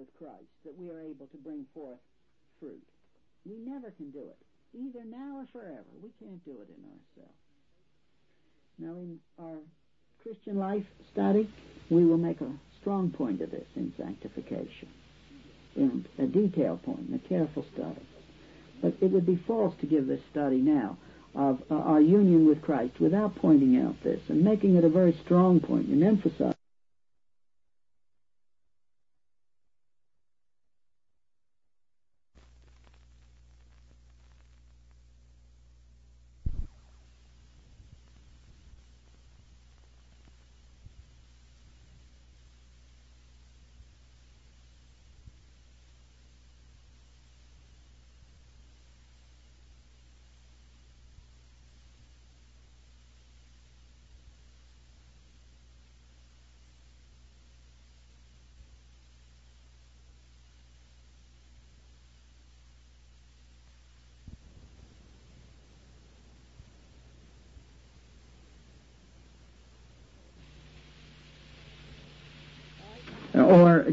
with Christ that we are able to bring forth fruit. We never can do it, either now or forever. We can't do it in ourselves. Now, in our Christian life study, we will make a strong point of this in sanctification, in a detailed point, in a careful study. But it would be false to give this study now of uh, our union with Christ without pointing out this and making it a very strong point and emphasizing.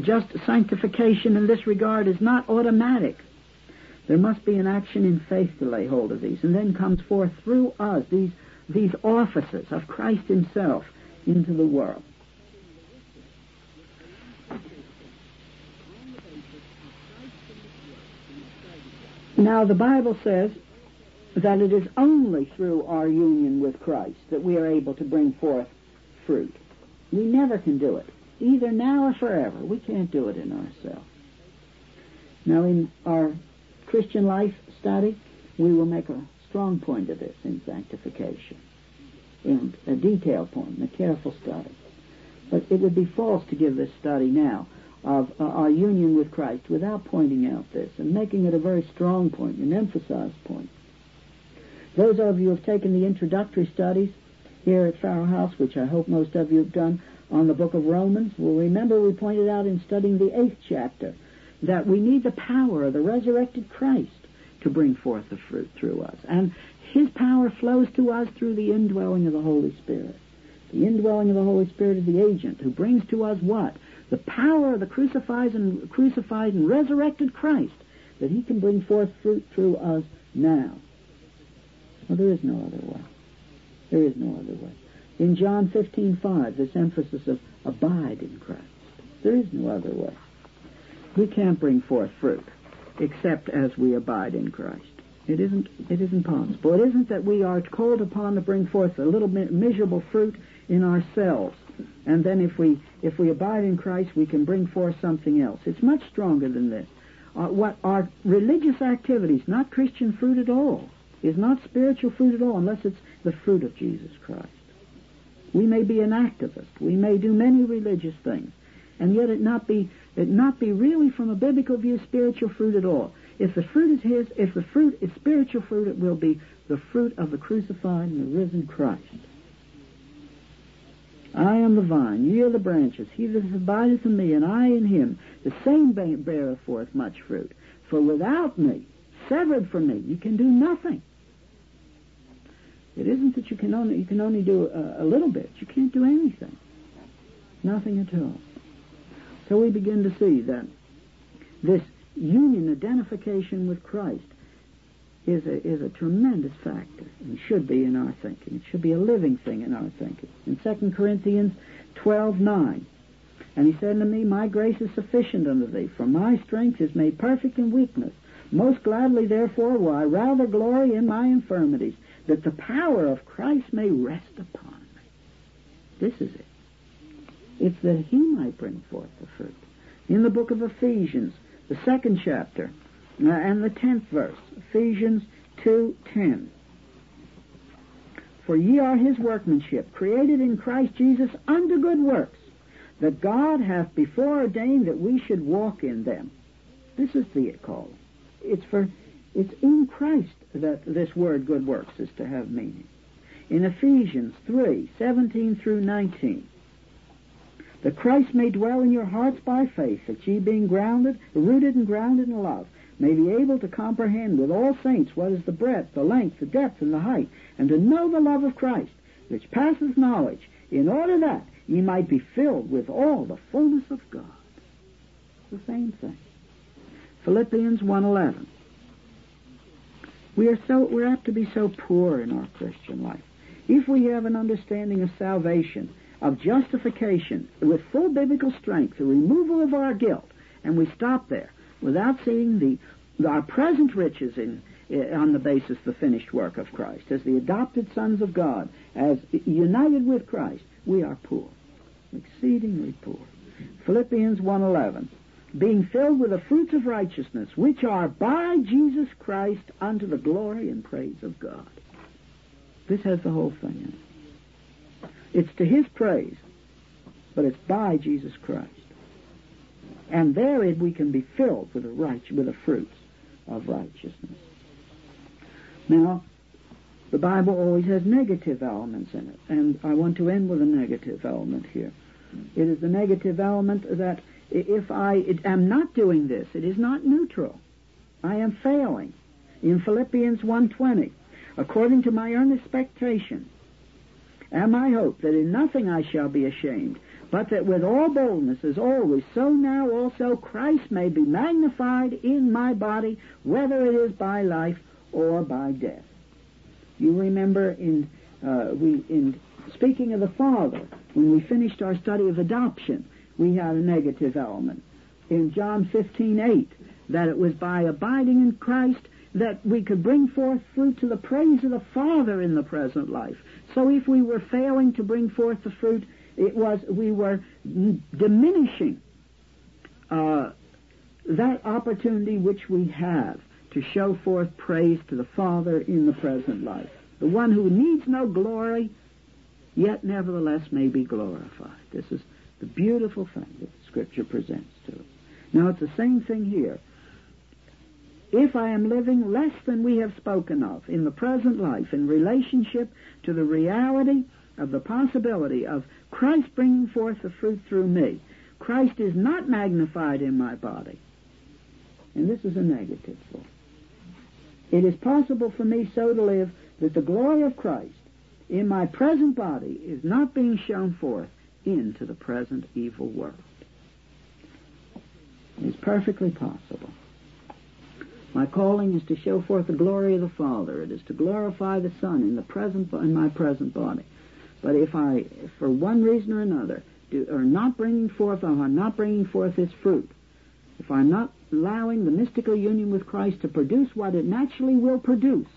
Just sanctification in this regard is not automatic. There must be an action in faith to lay hold of these, and then comes forth through us these these offices of Christ Himself into the world. Now the Bible says that it is only through our union with Christ that we are able to bring forth fruit. We never can do it either now or forever. We can't do it in ourselves. Now, in our Christian life study, we will make a strong point of this in sanctification, in a detailed point, in a careful study. But it would be false to give this study now of uh, our union with Christ without pointing out this and making it a very strong point, an emphasized point. Those of you who have taken the introductory studies here at Farel House, which I hope most of you have done, on the book of Romans. Well, remember we pointed out in studying the eighth chapter that we need the power of the resurrected Christ to bring forth the fruit through us. And His power flows to us through the indwelling of the Holy Spirit. The indwelling of the Holy Spirit is the agent who brings to us what? The power of the crucified and, crucified and resurrected Christ that He can bring forth fruit through us now. Well, there is no other way. There is no other way. In John 15:5, this emphasis of abide in Christ. There is no other way. We can't bring forth fruit except as we abide in Christ. It isn't. It isn't possible. It isn't that we are called upon to bring forth a little bit miserable fruit in ourselves, and then if we if we abide in Christ, we can bring forth something else. It's much stronger than this. Uh, what our religious activities, not Christian fruit at all, is not spiritual fruit at all, unless it's the fruit of Jesus Christ. We may be an activist. We may do many religious things. And yet it not be it not be really from a biblical view spiritual fruit at all. If the fruit is his, if the fruit is spiritual fruit, it will be the fruit of the crucified and the risen Christ. I am the vine, ye are the branches. He that abideth in me, and I in him, the same beareth forth much fruit. For without me, severed from me, you can do nothing. It isn't that you can only you can only do a, a little bit. You can't do anything, nothing at all. So we begin to see that this union, identification with Christ, is a is a tremendous factor and should be in our thinking. It should be a living thing in our thinking. In Second Corinthians twelve nine. And he said unto me, My grace is sufficient unto thee, for my strength is made perfect in weakness. Most gladly, therefore, will I rather glory in my infirmities, that the power of Christ may rest upon me. This is it. It's that he might bring forth the fruit. In the book of Ephesians, the second chapter, uh, and the tenth verse, Ephesians 2.10. For ye are his workmanship, created in Christ Jesus unto good works, that God hath before ordained that we should walk in them. This is the call. It's for it's in Christ that this word good works is to have meaning. In Ephesians 3, 17 through 19, that Christ may dwell in your hearts by faith, that ye being grounded, rooted and grounded in love, may be able to comprehend with all saints what is the breadth, the length, the depth, and the height, and to know the love of Christ, which passeth knowledge, in order that ye might be filled with all the fullness of God. the same thing. Philippians 1.11. We are so, we're apt to be so poor in our Christian life. If we have an understanding of salvation, of justification, with full biblical strength, the removal of our guilt, and we stop there, without seeing the, our present riches in, eh, on the basis of the finished work of Christ, as the adopted sons of God, as united with Christ, we are poor, exceedingly poor. Philippians 1.11, being filled with the fruits of righteousness, which are by Jesus Christ unto the glory and praise of God. This has the whole thing in it. It's to His praise, but it's by Jesus Christ. And therein we can be filled with the, right, with the fruits of righteousness. Now, the Bible always has negative elements in it, and I want to end with a negative element here. It is the negative element that if I am not doing this, it is not neutral. I am failing. In Philippians 1.20, according to my earnest expectation, and my hope that in nothing I shall be ashamed, but that with all boldness as always, so now also Christ may be magnified in my body, whether it is by life or by death. You remember in uh, we in speaking of the Father, when we finished our study of adoption, we had a negative element. In John 15:8, that it was by abiding in Christ that we could bring forth fruit to the praise of the Father in the present life. So if we were failing to bring forth the fruit, it was we were diminishing uh, that opportunity which we have to show forth praise to the Father in the present life. The one who needs no glory, yet nevertheless may be glorified. This is the beautiful thing that Scripture presents to us. Now it's the same thing here. If I am living less than we have spoken of in the present life in relationship to the reality of the possibility of Christ bringing forth the fruit through me, Christ is not magnified in my body. And this is a negative thought. It is possible for me so to live that the glory of Christ in my present body is not being shown forth into the present evil world. It's perfectly possible. My calling is to show forth the glory of the Father. It is to glorify the Son in the present in my present body. But if I, for one reason or another, do, are not bringing forth, or I'm not bringing forth this fruit, if I'm not allowing the mystical union with Christ to produce what it naturally will produce,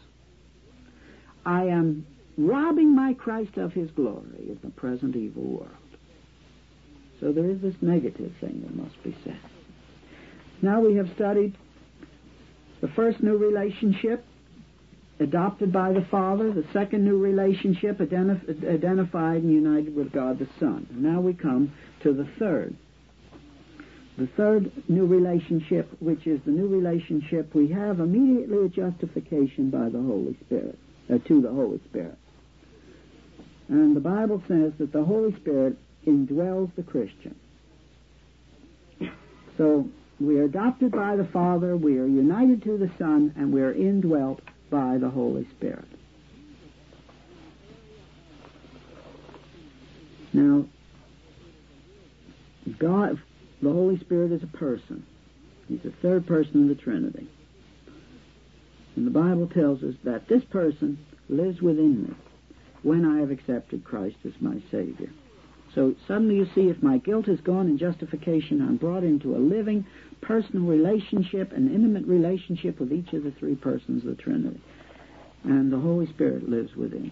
I am robbing my Christ of his glory in the present evil world. So there is this negative thing that must be said. Now we have studied the first new relationship, adopted by the Father, the second new relationship, identif- identified and united with God the Son. Now we come to the third. The third new relationship, which is the new relationship we have immediately at justification by the Holy Spirit, uh, to the Holy Spirit. And the Bible says that the Holy Spirit indwells the Christian. So we are adopted by the Father, we are united to the Son, and we are indwelt by the Holy Spirit. Now, God, the Holy Spirit is a person. He's the third person of the Trinity. And the Bible tells us that this person lives within me when I have accepted Christ as my Savior. So suddenly you see if my guilt is gone in justification, I'm brought into a living, personal relationship, an intimate relationship with each of the three persons of the Trinity. And the Holy Spirit lives within.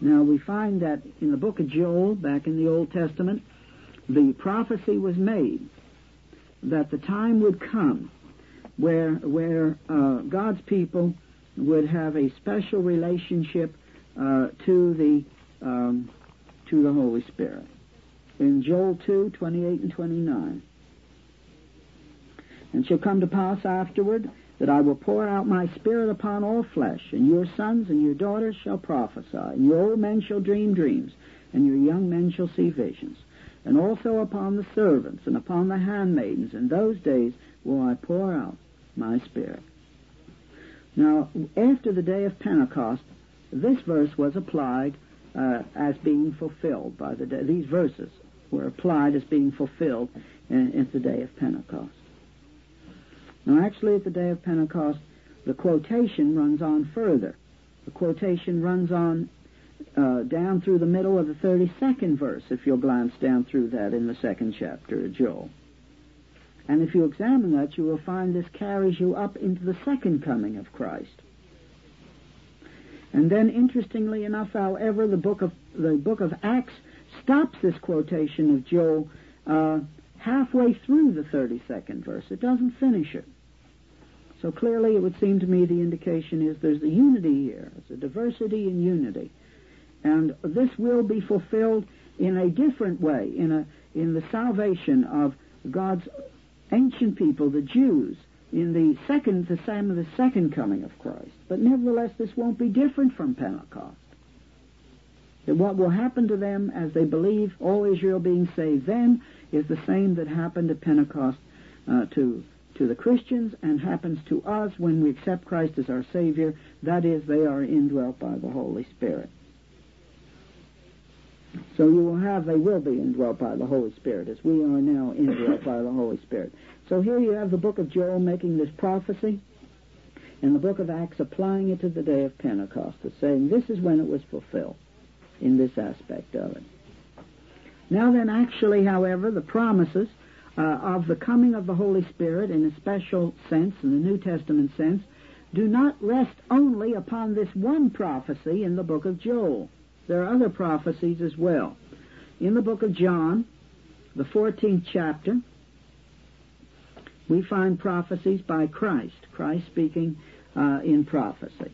Now we find that in the book of Joel, back in the Old Testament, the prophecy was made that the time would come where where uh, God's people would have a special relationship uh, to the um, to the Holy Spirit in Joel 2, 28 and 29. And shall come to pass afterward that I will pour out my spirit upon all flesh, and your sons and your daughters shall prophesy, and your old men shall dream dreams, and your young men shall see visions. And also upon the servants and upon the handmaidens in those days will I pour out my spirit. Now, after the day of Pentecost, this verse was applied uh, as being fulfilled by the day. These verses were applied as being fulfilled in, in the day of Pentecost. Now, actually, at the day of Pentecost, the quotation runs on further. The quotation runs on uh, down through the middle of the 32nd verse, if you'll glance down through that in the second chapter of Joel. And if you examine that, you will find this carries you up into the second coming of Christ. And then, interestingly enough, however, the book of the book of Acts stops this quotation of Joel uh, halfway through the 32nd verse. It doesn't finish it. So clearly, it would seem to me the indication is there's a unity here. There's a diversity in unity, and this will be fulfilled in a different way, in a in the salvation of God's ancient people, the Jews, in the second, the time of the second coming of Christ. But nevertheless, this won't be different from Pentecost. That what will happen to them as they believe, all Israel being saved then, is the same that happened at Pentecost uh, to to the Christians and happens to us when we accept Christ as our Savior. That is, they are indwelt by the Holy Spirit. So you will have, they will be indwelt by the Holy Spirit, as we are now indwelt by the Holy Spirit. So here you have the book of Joel making this prophecy, and the book of Acts applying it to the day of Pentecost, saying this is when it was fulfilled in this aspect of it. Now then, actually, however, the promises uh, of the coming of the Holy Spirit in a special sense, in the New Testament sense, do not rest only upon this one prophecy in the book of Joel. There are other prophecies as well. In the book of John, the 14th chapter, we find prophecies by Christ, Christ speaking uh, in prophecy.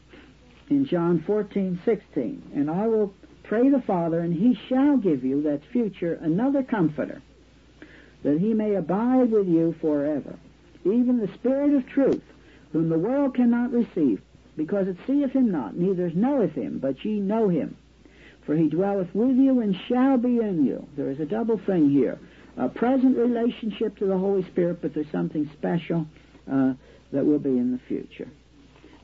In John 14, 16, and I will pray the Father, and he shall give you, that future, another comforter, that he may abide with you forever, even the Spirit of truth, whom the world cannot receive, because it seeth him not, neither knoweth him, but ye know him for he dwelleth with you and shall be in you. There is a double thing here. A present relationship to the Holy Spirit, but there's something special uh, that will be in the future.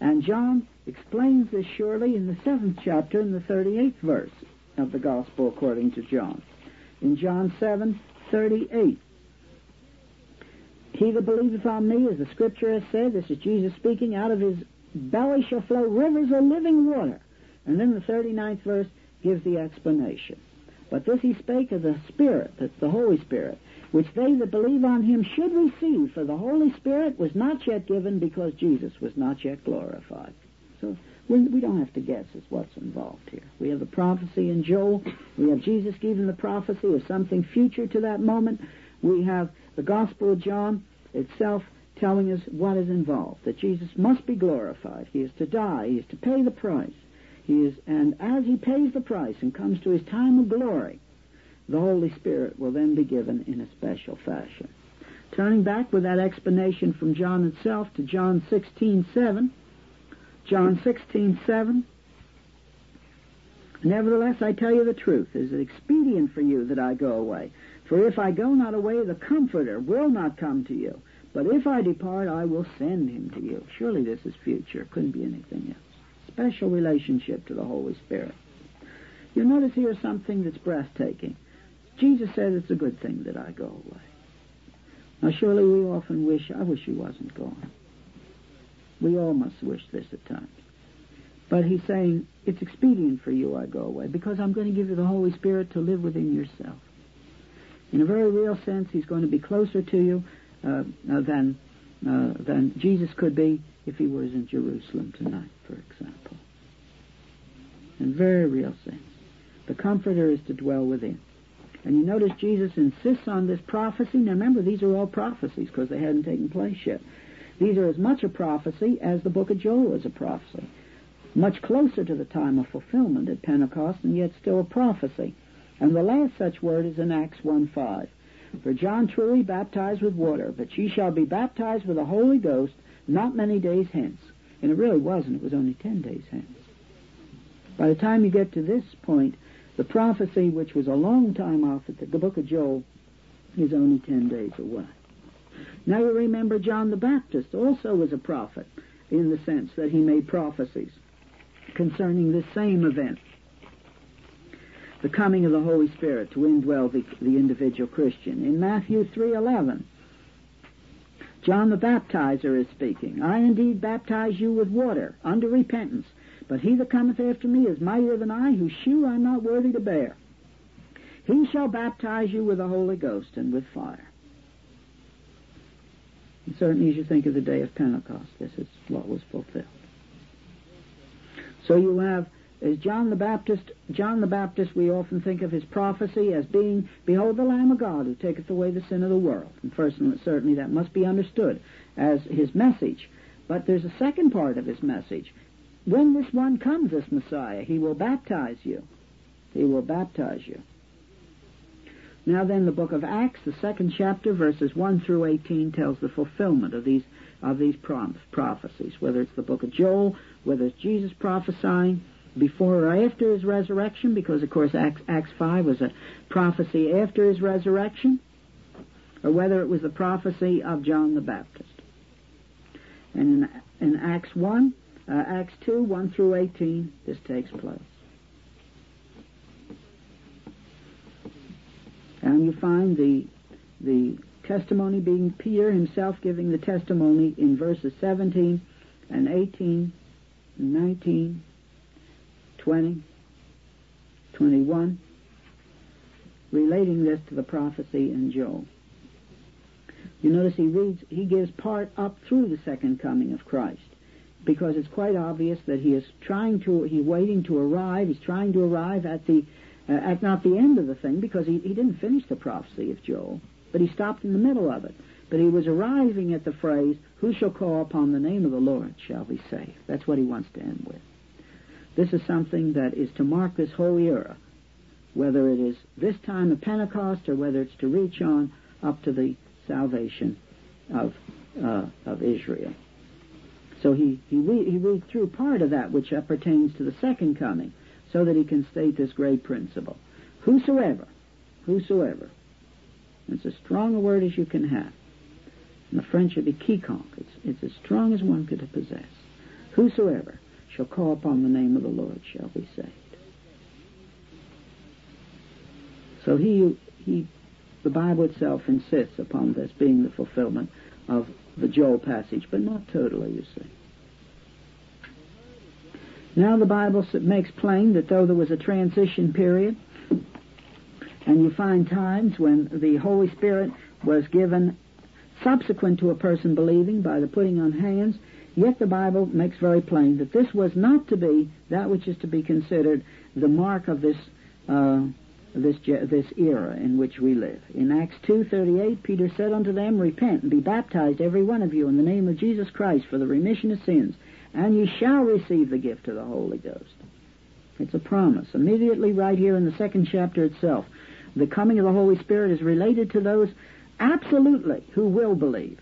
And John explains this surely in the seventh chapter in the 38th verse of the Gospel according to John. In John 7, 38. He that believeth on me, as the Scripture has said, this is Jesus speaking, out of his belly shall flow rivers of living water. And then the 39th verse, gives the explanation. But this he spake of the Spirit, that's the Holy Spirit, which they that believe on him should receive, for the Holy Spirit was not yet given because Jesus was not yet glorified. So we, don't have to guess as what's involved here. We have the prophecy in Joel. We have Jesus giving the prophecy of something future to that moment. We have the Gospel of John itself telling us what is involved, that Jesus must be glorified. He is to die. He is to pay the price. He is, and as he pays the price and comes to his time of glory, the Holy Spirit will then be given in a special fashion. Turning back with that explanation from John itself to John 16:7, John 16:7. Nevertheless, I tell you the truth. It is expedient for you that I go away. For if I go not away, the Comforter will not come to you. But if I depart, I will send him to you. Surely this is future. Couldn't be anything else special relationship to the Holy Spirit. You'll notice here something that's breathtaking. Jesus said it's a good thing that I go away. Now, surely we often wish, I wish he wasn't gone. We all must wish this at times. But he's saying, it's expedient for you I go away because I'm going to give you the Holy Spirit to live within yourself. In a very real sense, he's going to be closer to you uh, uh, than, uh, than Jesus could be if he was in Jerusalem tonight, for example. In very real sense. The Comforter is to dwell within. And you notice Jesus insists on this prophecy. Now remember, these are all prophecies because they hadn't taken place yet. These are as much a prophecy as the book of Joel is a prophecy. Much closer to the time of fulfillment at Pentecost, and yet still a prophecy. And the last such word is in Acts 1.5. For John truly baptized with water, but ye shall be baptized with the Holy Ghost not many days hence. And it really wasn't. It was only ten days hence. By the time you get to this point, the prophecy, which was a long time off the book of Joel, is only ten days away. Now you remember John the Baptist also was a prophet in the sense that he made prophecies concerning this same event. The coming of the Holy Spirit to indwell the, the individual Christian. In Matthew 3.11, John the Baptizer is speaking. I indeed baptize you with water under repentance, but he that cometh after me is mightier than I, whose shoe I am not worthy to bear. He shall baptize you with the Holy Ghost and with fire. And certainly as you think of the day of Pentecost, this is what was fulfilled. So you have as John the Baptist, John the Baptist, we often think of his prophecy as being, Behold the Lamb of God who taketh away the sin of the world. And first, certainly that must be understood as his message. But there's a second part of his message. When this one comes, this Messiah, he will baptize you. He will baptize you. Now then, the book of Acts, the second chapter, verses 1 through 18, tells the fulfillment of these, of these prophecies, whether it's the book of Joel, whether it's Jesus prophesying, before or after his resurrection, because of course Acts, Acts 5 was a prophecy after his resurrection, or whether it was the prophecy of John the Baptist. And in, in Acts 1, uh, Acts 2, 1 through 18, this takes place. And you find the, the testimony being Peter himself giving the testimony in verses 17 and 18 and 19 20, 21, relating this to the prophecy in Joel. You notice he reads, he gives part up through the second coming of Christ, because it's quite obvious that he is trying to, he's waiting to arrive, he's trying to arrive at the, uh, at not the end of the thing, because he, he didn't finish the prophecy of Joel, but he stopped in the middle of it. But he was arriving at the phrase, who shall call upon the name of the Lord shall be saved. That's what he wants to end with. This is something that is to mark this whole era, whether it is this time of Pentecost or whether it's to reach on up to the salvation of uh, of Israel. So he he, re- he reads through part of that which pertains to the second coming, so that he can state this great principle: Whosoever, whosoever. It's as strong a word as you can have. In the French, it'd be quiconque. It's, it's as strong as one could possess. Whosoever shall call upon the name of the Lord shall be saved. So he, he, the Bible itself insists upon this being the fulfillment of the Joel passage, but not totally, you see. Now the Bible makes plain that though there was a transition period, and you find times when the Holy Spirit was given subsequent to a person believing by the putting on hands, Yet the Bible makes very plain that this was not to be that which is to be considered the mark of this uh, this this era in which we live. In Acts two thirty eight, Peter said unto them, Repent and be baptized every one of you in the name of Jesus Christ for the remission of sins, and ye shall receive the gift of the Holy Ghost. It's a promise. Immediately, right here in the second chapter itself, the coming of the Holy Spirit is related to those absolutely who will believe.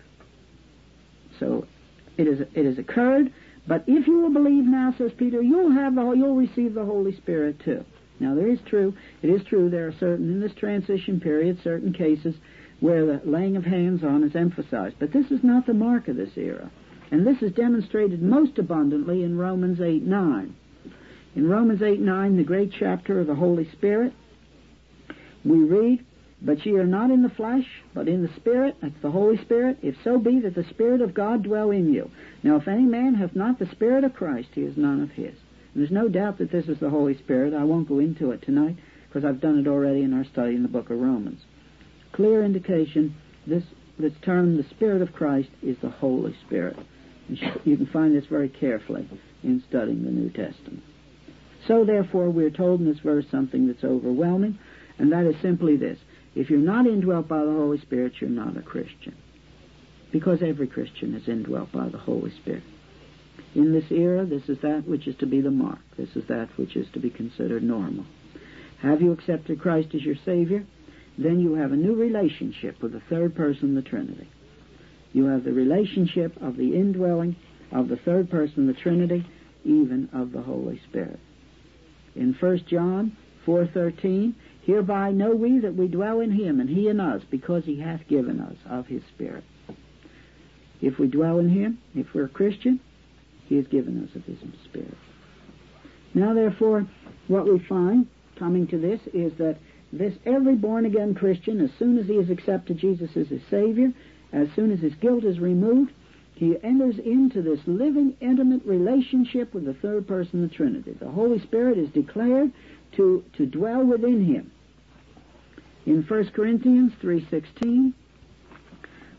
So it is it has occurred, but if you will believe now, says Peter, you'll have the you'll receive the Holy Spirit too. Now there is true, it is true there are certain in this transition period certain cases where the laying of hands on is emphasized, but this is not the mark of this era, and this is demonstrated most abundantly in Romans eight nine. In Romans eight nine, the great chapter of the Holy Spirit, we read but ye are not in the flesh, but in the Spirit, that's the Holy Spirit, if so be that the Spirit of God dwell in you. Now if any man hath not the Spirit of Christ, he is none of his. There's no doubt that this is the Holy Spirit. I won't go into it tonight, because I've done it already in our study in the book of Romans. Clear indication, this, this term, the Spirit of Christ, is the Holy Spirit. You can find this very carefully in studying the New Testament. So therefore, we're told in this verse something that's overwhelming, and that is simply this. If you're not indwelt by the Holy Spirit, you're not a Christian. Because every Christian is indwelt by the Holy Spirit. In this era, this is that which is to be the mark. This is that which is to be considered normal. Have you accepted Christ as your Savior? Then you have a new relationship with the third person of the Trinity. You have the relationship of the indwelling of the third person of the Trinity, even of the Holy Spirit. In 1 John 4.13, Hereby know we that we dwell in him, and he in us, because he hath given us of his Spirit. If we dwell in him, if we're a Christian, he has given us of his Spirit. Now, therefore, what we find coming to this is that this every born again Christian, as soon as he has accepted Jesus as his Savior, as soon as his guilt is removed, he enters into this living, intimate relationship with the third person of the Trinity. The Holy Spirit is declared to, to dwell within him. In 1 Corinthians 3.16,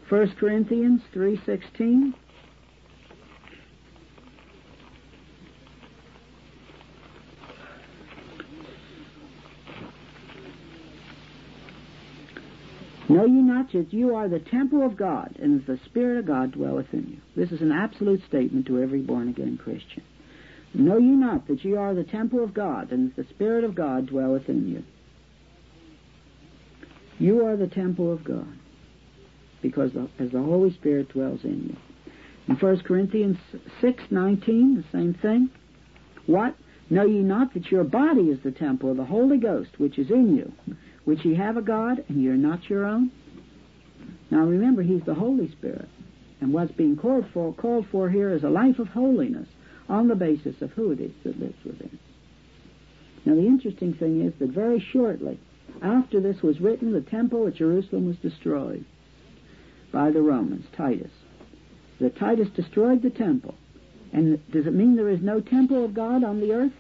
1 Corinthians 3.16, Know ye not that you are the temple of God, and that the Spirit of God dwelleth in you? This is an absolute statement to every born-again Christian. Know ye not that ye are the temple of God, and that the Spirit of God dwelleth in you? You are the temple of God, because the, as the Holy Spirit dwells in you. In 1 Corinthians 6.19, the same thing. What? Know ye not that your body is the temple of the Holy Ghost, which is in you, which ye have a God, and ye are not your own? Now remember, He's the Holy Spirit. And what's being called for, called for here is a life of holiness on the basis of who it is that lives within. Now the interesting thing is that very shortly after this was written, the temple at Jerusalem was destroyed by the Romans, Titus. That Titus destroyed the temple. And does it mean there is no temple of God on the earth?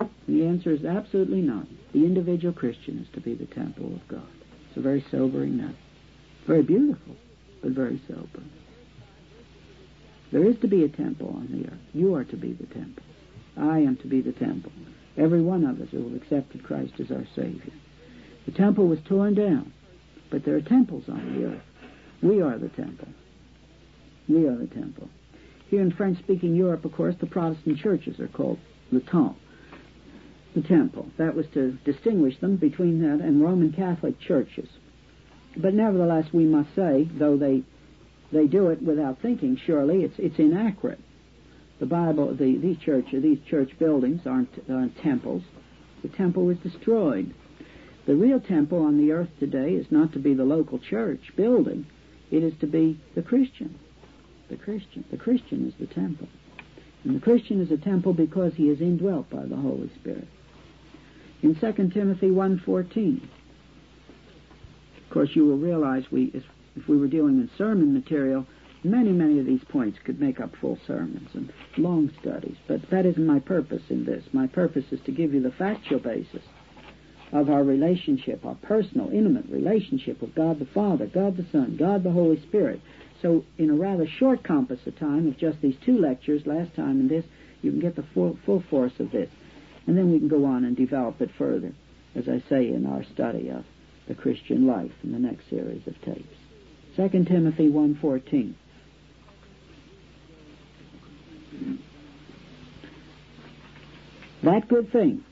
And the answer is absolutely not. The individual Christian is to be the temple of God. It's a very sobering note. Very beautiful, but very sober. There is to be a temple on the earth. You are to be the temple. I am to be the temple. Every one of us who have accepted Christ as our Savior. The temple was torn down, but there are temples on the earth. We are the temple. We are the temple. Here in French-speaking Europe, of course, the Protestant churches are called the temple the temple. That was to distinguish them between that and Roman Catholic churches. But nevertheless, we must say, though they they do it without thinking, surely it's it's inaccurate. The Bible, the, these churches, these church buildings aren't, aren't temples. The temple was destroyed. The real temple on the earth today is not to be the local church building. It is to be the Christian. The Christian. The Christian is the temple. And the Christian is a temple because he is indwelt by the Holy Spirit in 2 Timothy 1.14. Of course, you will realize we, if we were dealing in sermon material, many, many of these points could make up full sermons and long studies. But that isn't my purpose in this. My purpose is to give you the factual basis of our relationship, our personal, intimate relationship with God the Father, God the Son, God the Holy Spirit. So in a rather short compass of time of just these two lectures, last time and this, you can get the full, full force of this. And then we can go on and develop it further, as I say in our study of the Christian life in the next series of tapes. 2 Timothy 1.14. That good thing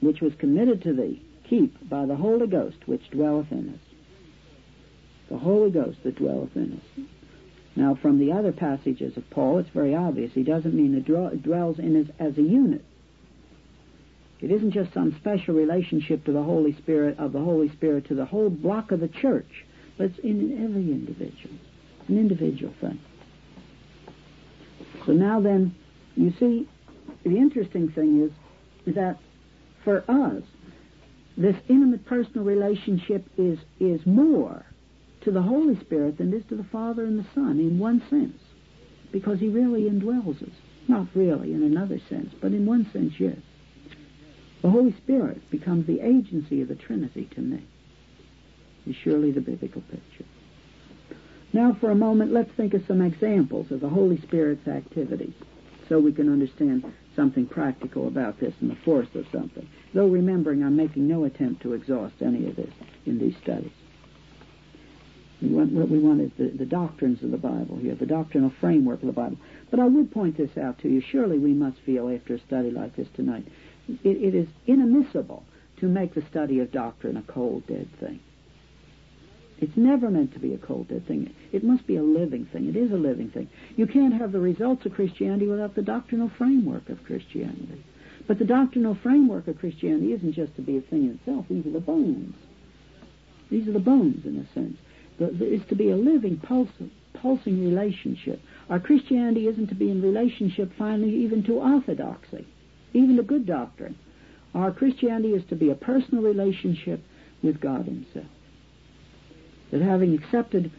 which was committed to thee, keep by the Holy Ghost which dwelleth in us. The Holy Ghost that dwelleth in us. Now, from the other passages of Paul, it's very obvious. He doesn't mean it dwells in us as a unit. It isn't just some special relationship to the Holy Spirit, of the Holy Spirit to the whole block of the church, but it's in every individual. An individual thing. So now then, you see, the interesting thing is, that for us, this intimate personal relationship is, is more to the Holy Spirit than it is to the Father and the Son in one sense, because He really indwells us. Not really in another sense, but in one sense, yes. The Holy Spirit becomes the agency of the Trinity to me. Is surely the biblical picture. Now, for a moment, let's think of some examples of the Holy Spirit's activities so we can understand something practical about this and the force of something. Though remembering I'm making no attempt to exhaust any of this in these studies. We want, what we want is the, the doctrines of the Bible here, the doctrinal framework of the Bible. But I would point this out to you. Surely we must feel after a study like this tonight it, it is inadmissible to make the study of doctrine a cold, dead thing. It's never meant to be a cold, dead thing. It must be a living thing. It is a living thing. You can't have the results of Christianity without the doctrinal framework of Christianity. But the doctrinal framework of Christianity isn't just to be a thing in itself. These are the bones. These are the bones, in a sense. It's to be a living, pulsing relationship. Our Christianity isn't to be in relationship, finally, even to orthodoxy even a good doctrine. Our Christianity is to be a personal relationship with God Himself. That having accepted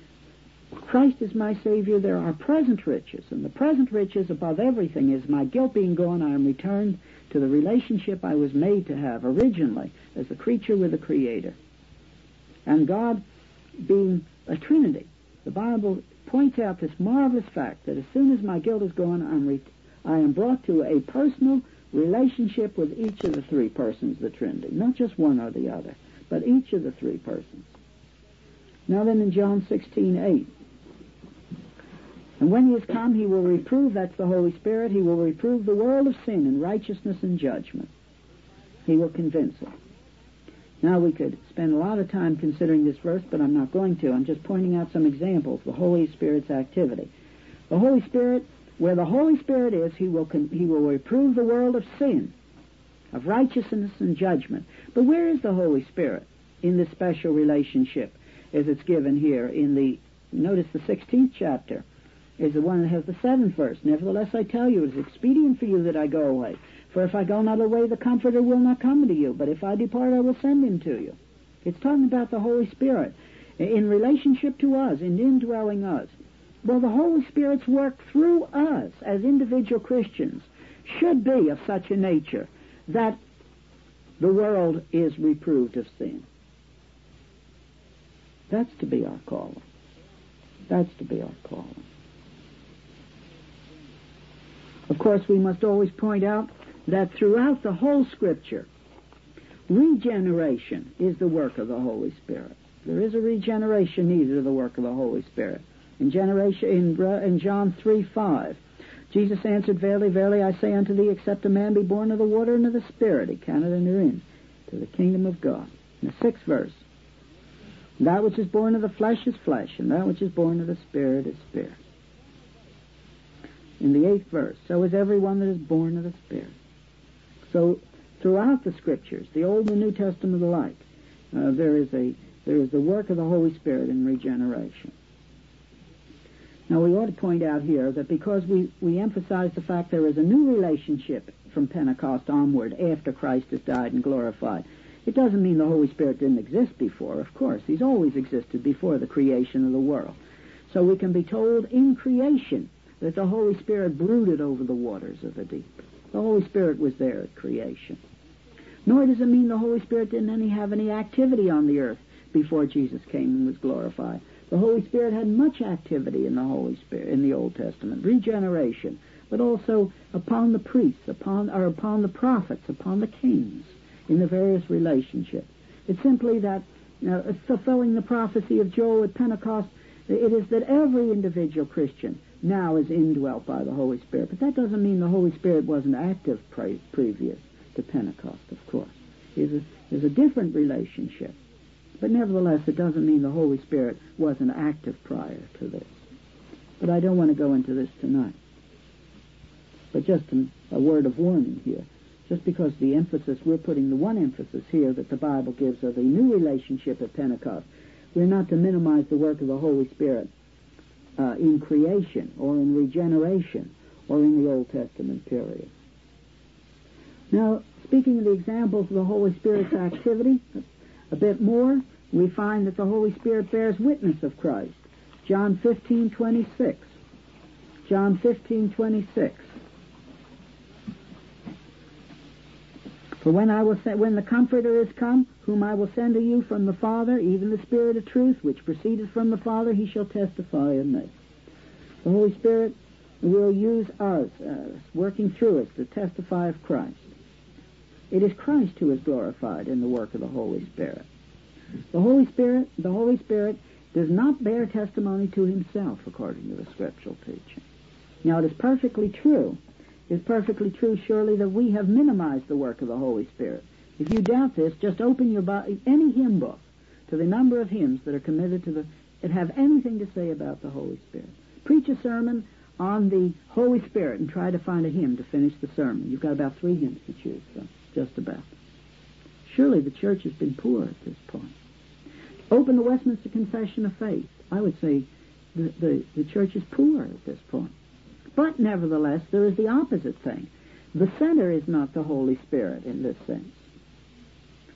Christ as my Savior, there are present riches, and the present riches above everything is my guilt being gone, I am returned to the relationship I was made to have originally as a creature with a Creator. And God being a Trinity, the Bible points out this marvelous fact that as soon as my guilt is gone, I'm re- I am brought to a personal relationship with each of the three persons of the Trinity, not just one or the other, but each of the three persons. Now then in John 16, 8, and when he has come, he will reprove, that's the Holy Spirit, he will reprove the world of sin and righteousness and judgment. He will convince it. Now we could spend a lot of time considering this verse, but I'm not going to. I'm just pointing out some examples of the Holy Spirit's activity. The Holy Spirit, where the Holy Spirit is, he will, con- he will reprove the world of sin, of righteousness and judgment. But where is the Holy Spirit in this special relationship as it's given here in the, notice the 16th chapter is the one that has the seventh verse. Nevertheless, I tell you, it is expedient for you that I go away. For if I go not away, the Comforter will not come to you. But if I depart, I will send him to you. It's talking about the Holy Spirit in relationship to us, in indwelling us. Well, the Holy Spirit's work through us as individual Christians should be of such a nature that the world is reproved of sin. That's to be our calling. That's to be our calling. Of course, we must always point out that throughout the whole Scripture, regeneration is the work of the Holy Spirit. There is a regeneration needed of the work of the Holy Spirit. In generation in, in John three five, Jesus answered, Verily, verily, I say unto thee, except a man be born of the water and of the Spirit, he cannot enter in to the kingdom of God. In the sixth verse, that which is born of the flesh is flesh, and that which is born of the Spirit is spirit in the eighth verse. So is everyone that is born of the Spirit. So throughout the Scriptures, the Old and the New Testament alike, uh, there is a there is the work of the Holy Spirit in regeneration. Now we ought to point out here that because we, we emphasize the fact there is a new relationship from Pentecost onward after Christ has died and glorified, it doesn't mean the Holy Spirit didn't exist before. Of course, He's always existed before the creation of the world. So we can be told in creation that the Holy Spirit brooded over the waters of the deep. The Holy Spirit was there at creation. Nor does it mean the Holy Spirit didn't any have any activity on the earth before Jesus came and was glorified. The Holy Spirit had much activity in the Holy Spirit in the Old Testament, regeneration, but also upon the priests, upon or upon the prophets, upon the kings, in the various relationships. It's simply that uh, fulfilling the prophecy of Joel at Pentecost, it is that every individual Christian now is indwelt by the Holy Spirit. But that doesn't mean the Holy Spirit wasn't active pre- previous to Pentecost, of course. There's a, there's a different relationship. But nevertheless, it doesn't mean the Holy Spirit wasn't active prior to this. But I don't want to go into this tonight. But just a, word of warning here. Just because the emphasis, we're putting the one emphasis here that the Bible gives of a new relationship at Pentecost, we're not to minimize the work of the Holy Spirit uh, in creation or in regeneration or in the Old Testament period. Now, speaking of the examples of the Holy Spirit's activity, a bit more, we find that the Holy Spirit bears witness of Christ. John 15, 26. John 15, 26. For when I will when the Comforter is come, whom I will send to you from the Father, even the Spirit of truth, which proceedeth from the Father, he shall testify of me. The Holy Spirit will use us, uh, working through us, to testify of Christ. It is Christ who is glorified in the work of the Holy Spirit. The Holy Spirit, the Holy Spirit does not bear testimony to himself, according to the scriptural teaching. Now, it is perfectly true it is perfectly true, surely, that we have minimized the work of the Holy Spirit. If you doubt this, just open your Bible, any hymn book to the number of hymns that are committed to the, that have anything to say about the Holy Spirit. Preach a sermon on the Holy Spirit and try to find a hymn to finish the sermon. You've got about three hymns to choose from, just about. Surely the church has been poor at this point. Open the Westminster Confession of Faith. I would say the, the, the church is poor at this point. But nevertheless, there is the opposite thing. The center is not the Holy Spirit in this sense.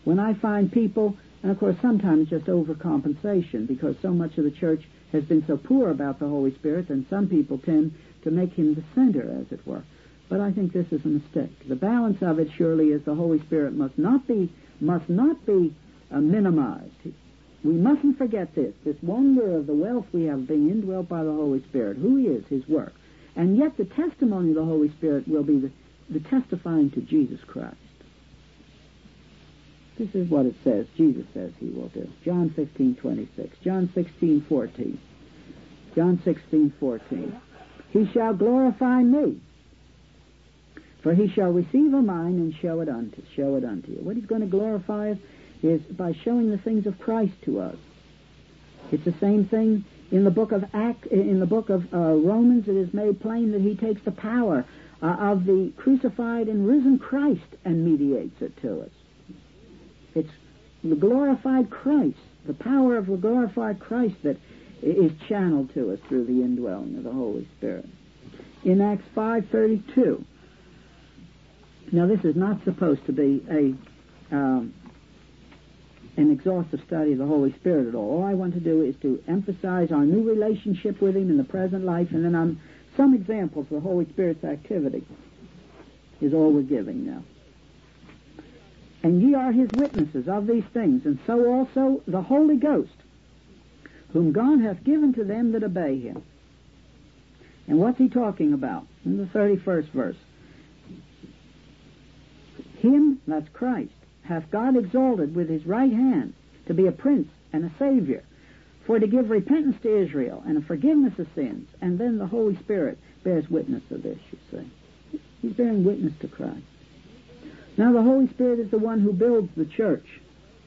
When I find people And of course, sometimes just overcompensation because so much of the church has been so poor about the Holy Spirit, and some people tend to make him the center, as it were. But I think this is a mistake. The balance of it surely is the Holy Spirit must not be must not be uh, minimized. We mustn't forget this, this wonder of the wealth we have being indwelt by the Holy Spirit, who He is, His work. And yet the testimony of the Holy Spirit will be the, the testifying to Jesus Christ. This is what it says, Jesus says He will do. John 15, 26. John 16, 14. John 16, 14. He shall glorify me, for he shall receive of mine and show it unto show it unto you. What he's going to glorify us is by showing the things of Christ to us. It's the same thing in the book of Act, in the book of uh, Romans. It is made plain that he takes the power uh, of the crucified and risen Christ and mediates it to us. It's the glorified Christ, the power of the glorified Christ that is channeled to us through the indwelling of the Holy Spirit. In Acts 5.32, now this is not supposed to be a um, an exhaustive study of the Holy Spirit at all. All I want to do is to emphasize our new relationship with Him in the present life, and then on some examples of the Holy Spirit's activity is all we're giving now. And ye are His witnesses of these things, and so also the Holy Ghost, whom God hath given to them that obey him. And what's he talking about? In the 31st verse. Him, that's Christ, hath God exalted with his right hand to be a prince and a savior, for to give repentance to Israel and a forgiveness of sins. And then the Holy Spirit bears witness of this, you see. He's bearing witness to Christ. Now the Holy Spirit is the one who builds the church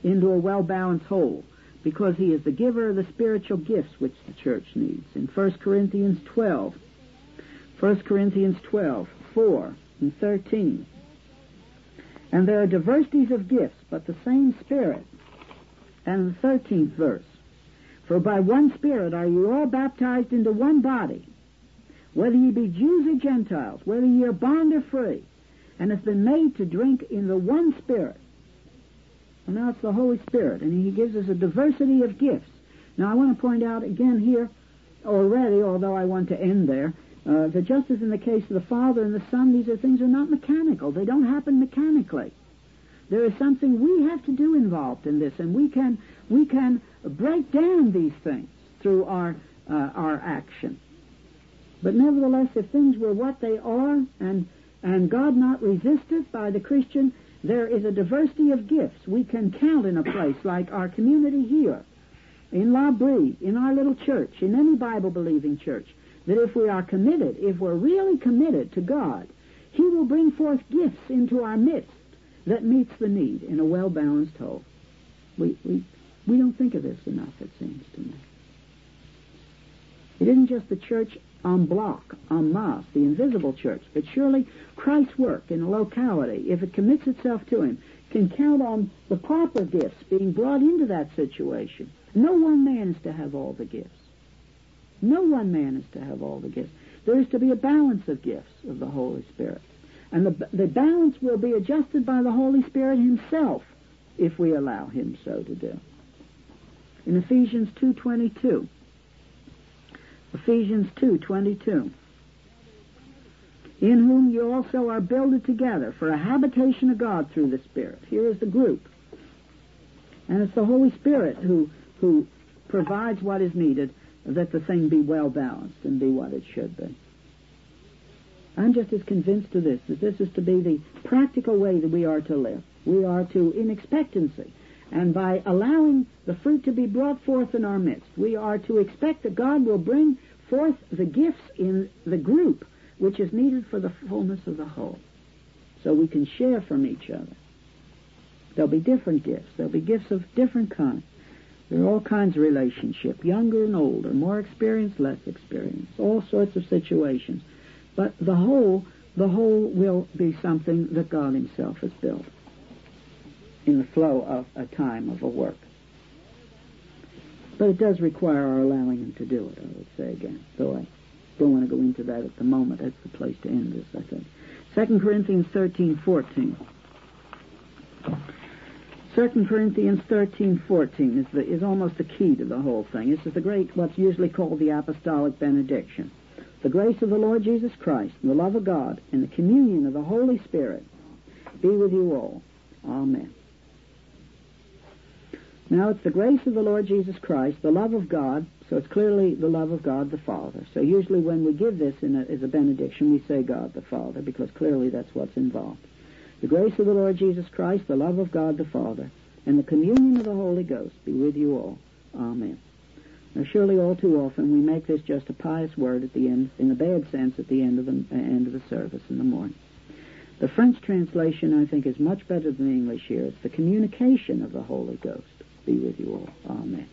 into a well-balanced whole because he is the giver of the spiritual gifts which the church needs. In 1 Corinthians 12, 1 Corinthians 12, 4 and 13. And there are diversities of gifts, but the same Spirit. And the 13th verse. For by one Spirit are you all baptized into one body, whether ye be Jews or Gentiles, whether ye are bond or free, and have been made to drink in the one Spirit. And now it's the Holy Spirit, and He gives us a diversity of gifts. Now I want to point out again here already, although I want to end there, uh, that just as in the case of the Father and the Son, these are things are not mechanical. They don't happen mechanically. There is something we have to do involved in this, and we can we can break down these things through our uh, our action. But nevertheless, if things were what they are, and and God not resisted by the Christian, there is a diversity of gifts we can count in a place like our community here, in L'Abri, in our little church, in any Bible-believing church, that if we are committed, if we're really committed to God, He will bring forth gifts into our midst that meets the need in a well-balanced whole. We, we, we don't think of this enough, it seems to me. It isn't just the church en bloc, en masse, the invisible church. But surely Christ's work in a locality, if it commits itself to Him, can count on the proper gifts being brought into that situation. No one man is to have all the gifts. No one man is to have all the gifts. There is to be a balance of gifts of the Holy Spirit. And the, the balance will be adjusted by the Holy Spirit Himself if we allow Him so to do. In Ephesians 2.22, Ephesians 2:22. In whom you also are builded together for a habitation of God through the Spirit. Here is the group. And it's the Holy Spirit who, who provides what is needed that the thing be well balanced and be what it should be. I'm just as convinced of this, that this is to be the practical way that we are to live. We are to, in expectancy, and by allowing the fruit to be brought forth in our midst, we are to expect that God will bring forth the gifts in the group which is needed for the fullness of the whole. So we can share from each other. There'll be different gifts. There'll be gifts of different kinds. There are all kinds of relationships, younger and older, more experienced, less experienced, all sorts of situations. But the whole, the whole will be something that God Himself has built in the flow of a time of a work. But it does require our allowing him to do it, I would say again. Though I don't want to go into that at the moment. That's the place to end this, I think. 2 Corinthians 13, 14. 2 Corinthians 13:14 is the, is almost the key to the whole thing. This is the great what's usually called the apostolic benediction. The grace of the Lord Jesus Christ, and the love of God, and the communion of the Holy Spirit be with you all. Amen. Now it's the grace of the Lord Jesus Christ, the love of God, so it's clearly the love of God the Father. So usually when we give this a, as a benediction, we say God the Father, because clearly that's what's involved. The grace of the Lord Jesus Christ, the love of God the Father, and the communion of the Holy Ghost be with you all. Amen. Now, surely all too often we make this just a pious word at the end, in a bad sense, at the end of the uh, end of the service in the morning. The French translation, I think, is much better than the English here. It's the communication of the Holy Ghost be with you all. Amen.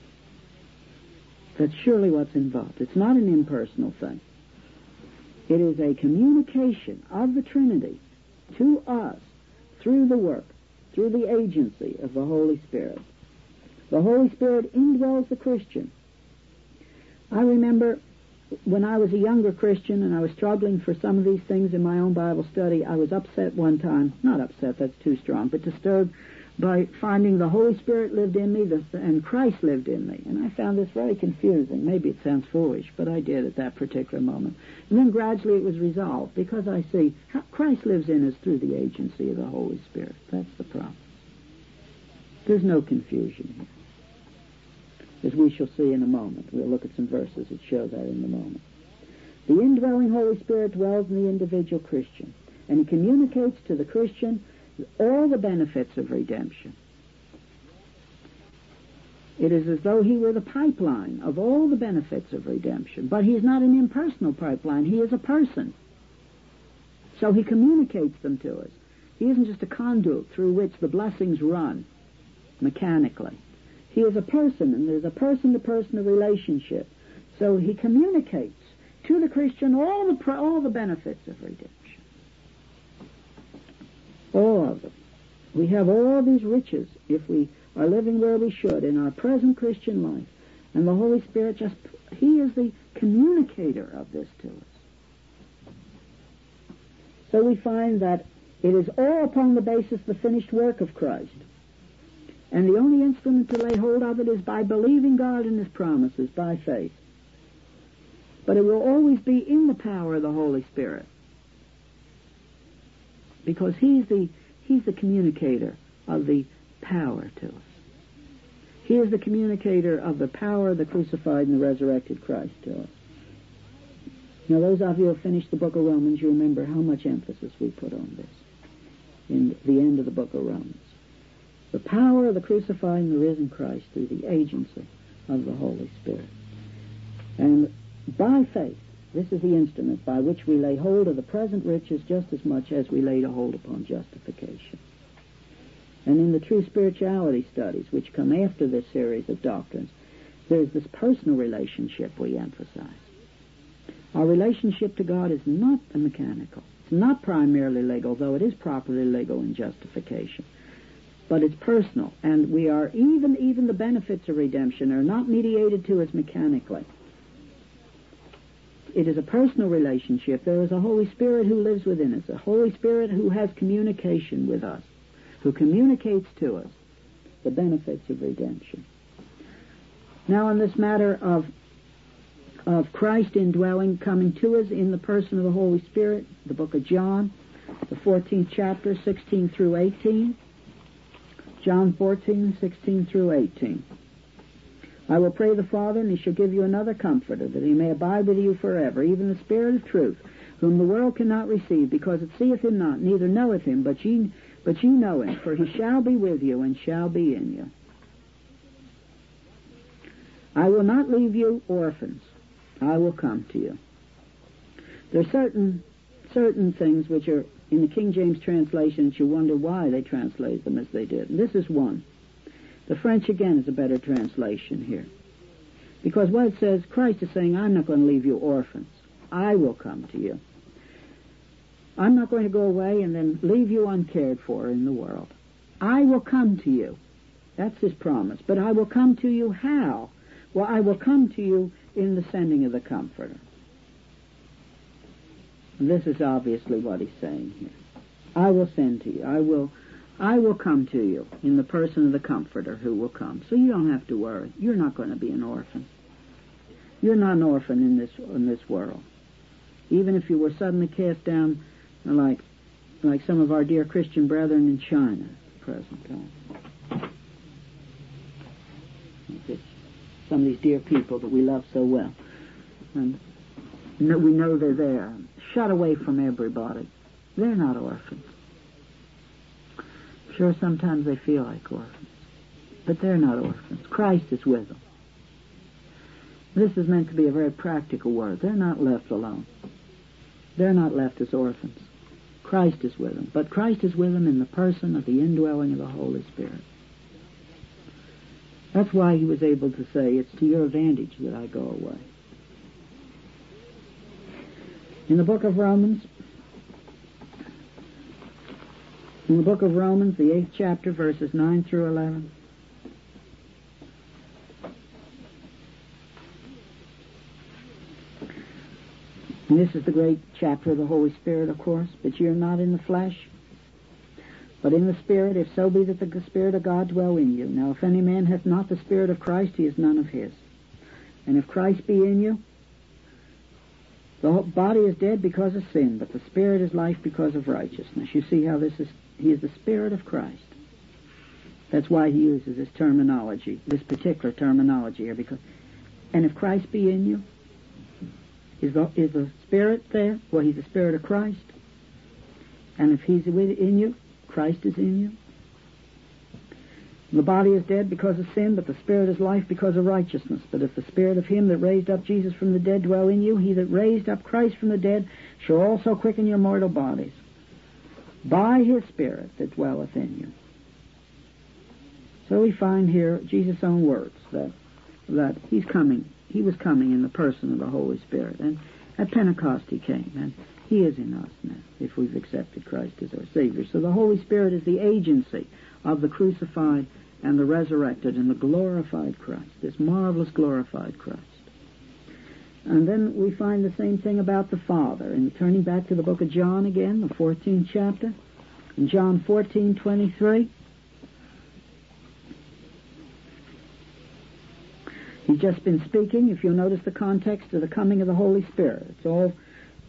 That's surely what's involved. It's not an impersonal thing. It is a communication of the Trinity to us through the work, through the agency of the Holy Spirit. The Holy Spirit indwells the Christian. I remember when I was a younger Christian and I was struggling for some of these things in my own Bible study, I was upset one time. Not upset, that's too strong, but disturbed by finding the Holy Spirit lived in me and Christ lived in me. And I found this very confusing. Maybe it sounds foolish, but I did at that particular moment. And then gradually it was resolved because I see Christ lives in us through the agency of the Holy Spirit. That's the problem. There's no confusion here. As we shall see in a moment. We'll look at some verses that show that in a moment. The indwelling Holy Spirit dwells in the individual Christian, and he communicates to the Christian all the benefits of redemption. It is as though he were the pipeline of all the benefits of redemption. But he is not an impersonal pipeline. He is a person. So he communicates them to us. He isn't just a conduit through which the blessings run mechanically. He is a person, and there's a person-to-person relationship. So he communicates to the Christian all the all the benefits of redemption. All of them. We have all these riches if we are living where we should in our present Christian life. And the Holy Spirit just, He is the communicator of this to us. So we find that it is all upon the basis of the finished work of Christ. And the only instrument to lay hold of it is by believing God and His promises, by faith. But it will always be in the power of the Holy Spirit because he's the he's the communicator of the power to us. He is the communicator of the power of the crucified and the resurrected Christ to us. Now, those of you who have finished the book of Romans, you remember how much emphasis we put on this in the end of the book of Romans. The power of the crucified and the risen Christ through the agency of the Holy Spirit. And by faith, this is the instrument by which we lay hold of the present riches just as much as we lay hold upon justification. And in the true spirituality studies, which come after this series of doctrines, there's this personal relationship we emphasize. Our relationship to God is not mechanical. It's not primarily legal, though it is properly legal in justification. But it's personal, and we are even even the benefits of redemption are not mediated to us mechanically. It is a personal relationship. There is a Holy Spirit who lives within us, a Holy Spirit who has communication with us, who communicates to us the benefits of redemption. Now, on this matter of of Christ indwelling, coming to us in the person of the Holy Spirit, the book of John, the 14th chapter, 16 through 18. John 14, 16 through 18. I will pray the Father, and he shall give you another comforter, that he may abide with you forever, even the Spirit of truth, whom the world cannot receive, because it seeth him not, neither knoweth him, but ye, but ye know him, for he shall be with you, and shall be in you. I will not leave you orphans. I will come to you. There are certain certain things which are in the King James translation that you wonder why they translate them as they did. And this is one. The French, again, is a better translation here. Because what it says, Christ is saying, I'm not going to leave you orphans. I will come to you. I'm not going to go away and then leave you uncared for in the world. I will come to you. That's his promise. But I will come to you how? Well, I will come to you in the sending of the Comforter. This is obviously what he's saying here. I will send to you. I will I will come to you in the person of the Comforter who will come. So you don't have to worry. You're not going to be an orphan. You're not an orphan in this in this world. Even if you were suddenly cast down like like some of our dear Christian brethren in China at present time. Some of these dear people that we love so well. And we know they're there, shut away from everybody. They're not orphans. Sure, sometimes they feel like orphans, but they're not orphans. Christ is with them. This is meant to be a very practical word. They're not left alone. They're not left as orphans. Christ is with them. But Christ is with them in the person of the indwelling of the Holy Spirit. That's why he was able to say, It's to your advantage that I go away. In the book of Romans, in the book of Romans, the eighth chapter, verses 9 through 11, And this is the great chapter of the Holy Spirit, of course. But you're not in the flesh, but in the Spirit, if so be that the Spirit of God dwell in you. Now, if any man hath not the Spirit of Christ, he is none of his. And if Christ be in you, the body is dead because of sin, but the Spirit is life because of righteousness. You see how this is? He is the Spirit of Christ. That's why he uses this terminology, this particular terminology here. Because, and if Christ be in you, is the, is the Spirit there? Well, He's the Spirit of Christ. And if He's in you, Christ is in you. The body is dead because of sin, but the Spirit is life because of righteousness. But if the Spirit of Him that raised up Jesus from the dead dwell in you, He that raised up Christ from the dead shall also quicken your mortal bodies by His Spirit that dwelleth in you. So we find here Jesus' own words that that He's coming he was coming in the person of the Holy Spirit. And at Pentecost he came, and he is in us now, if we've accepted Christ as our Savior. So the Holy Spirit is the agency of the crucified and the resurrected and the glorified Christ, this marvelous glorified Christ. And then we find the same thing about the Father. And turning back to the book of John again, the 14th chapter, in John 14, 23, He's just been speaking, if you'll notice the context of the coming of the Holy Spirit. It's all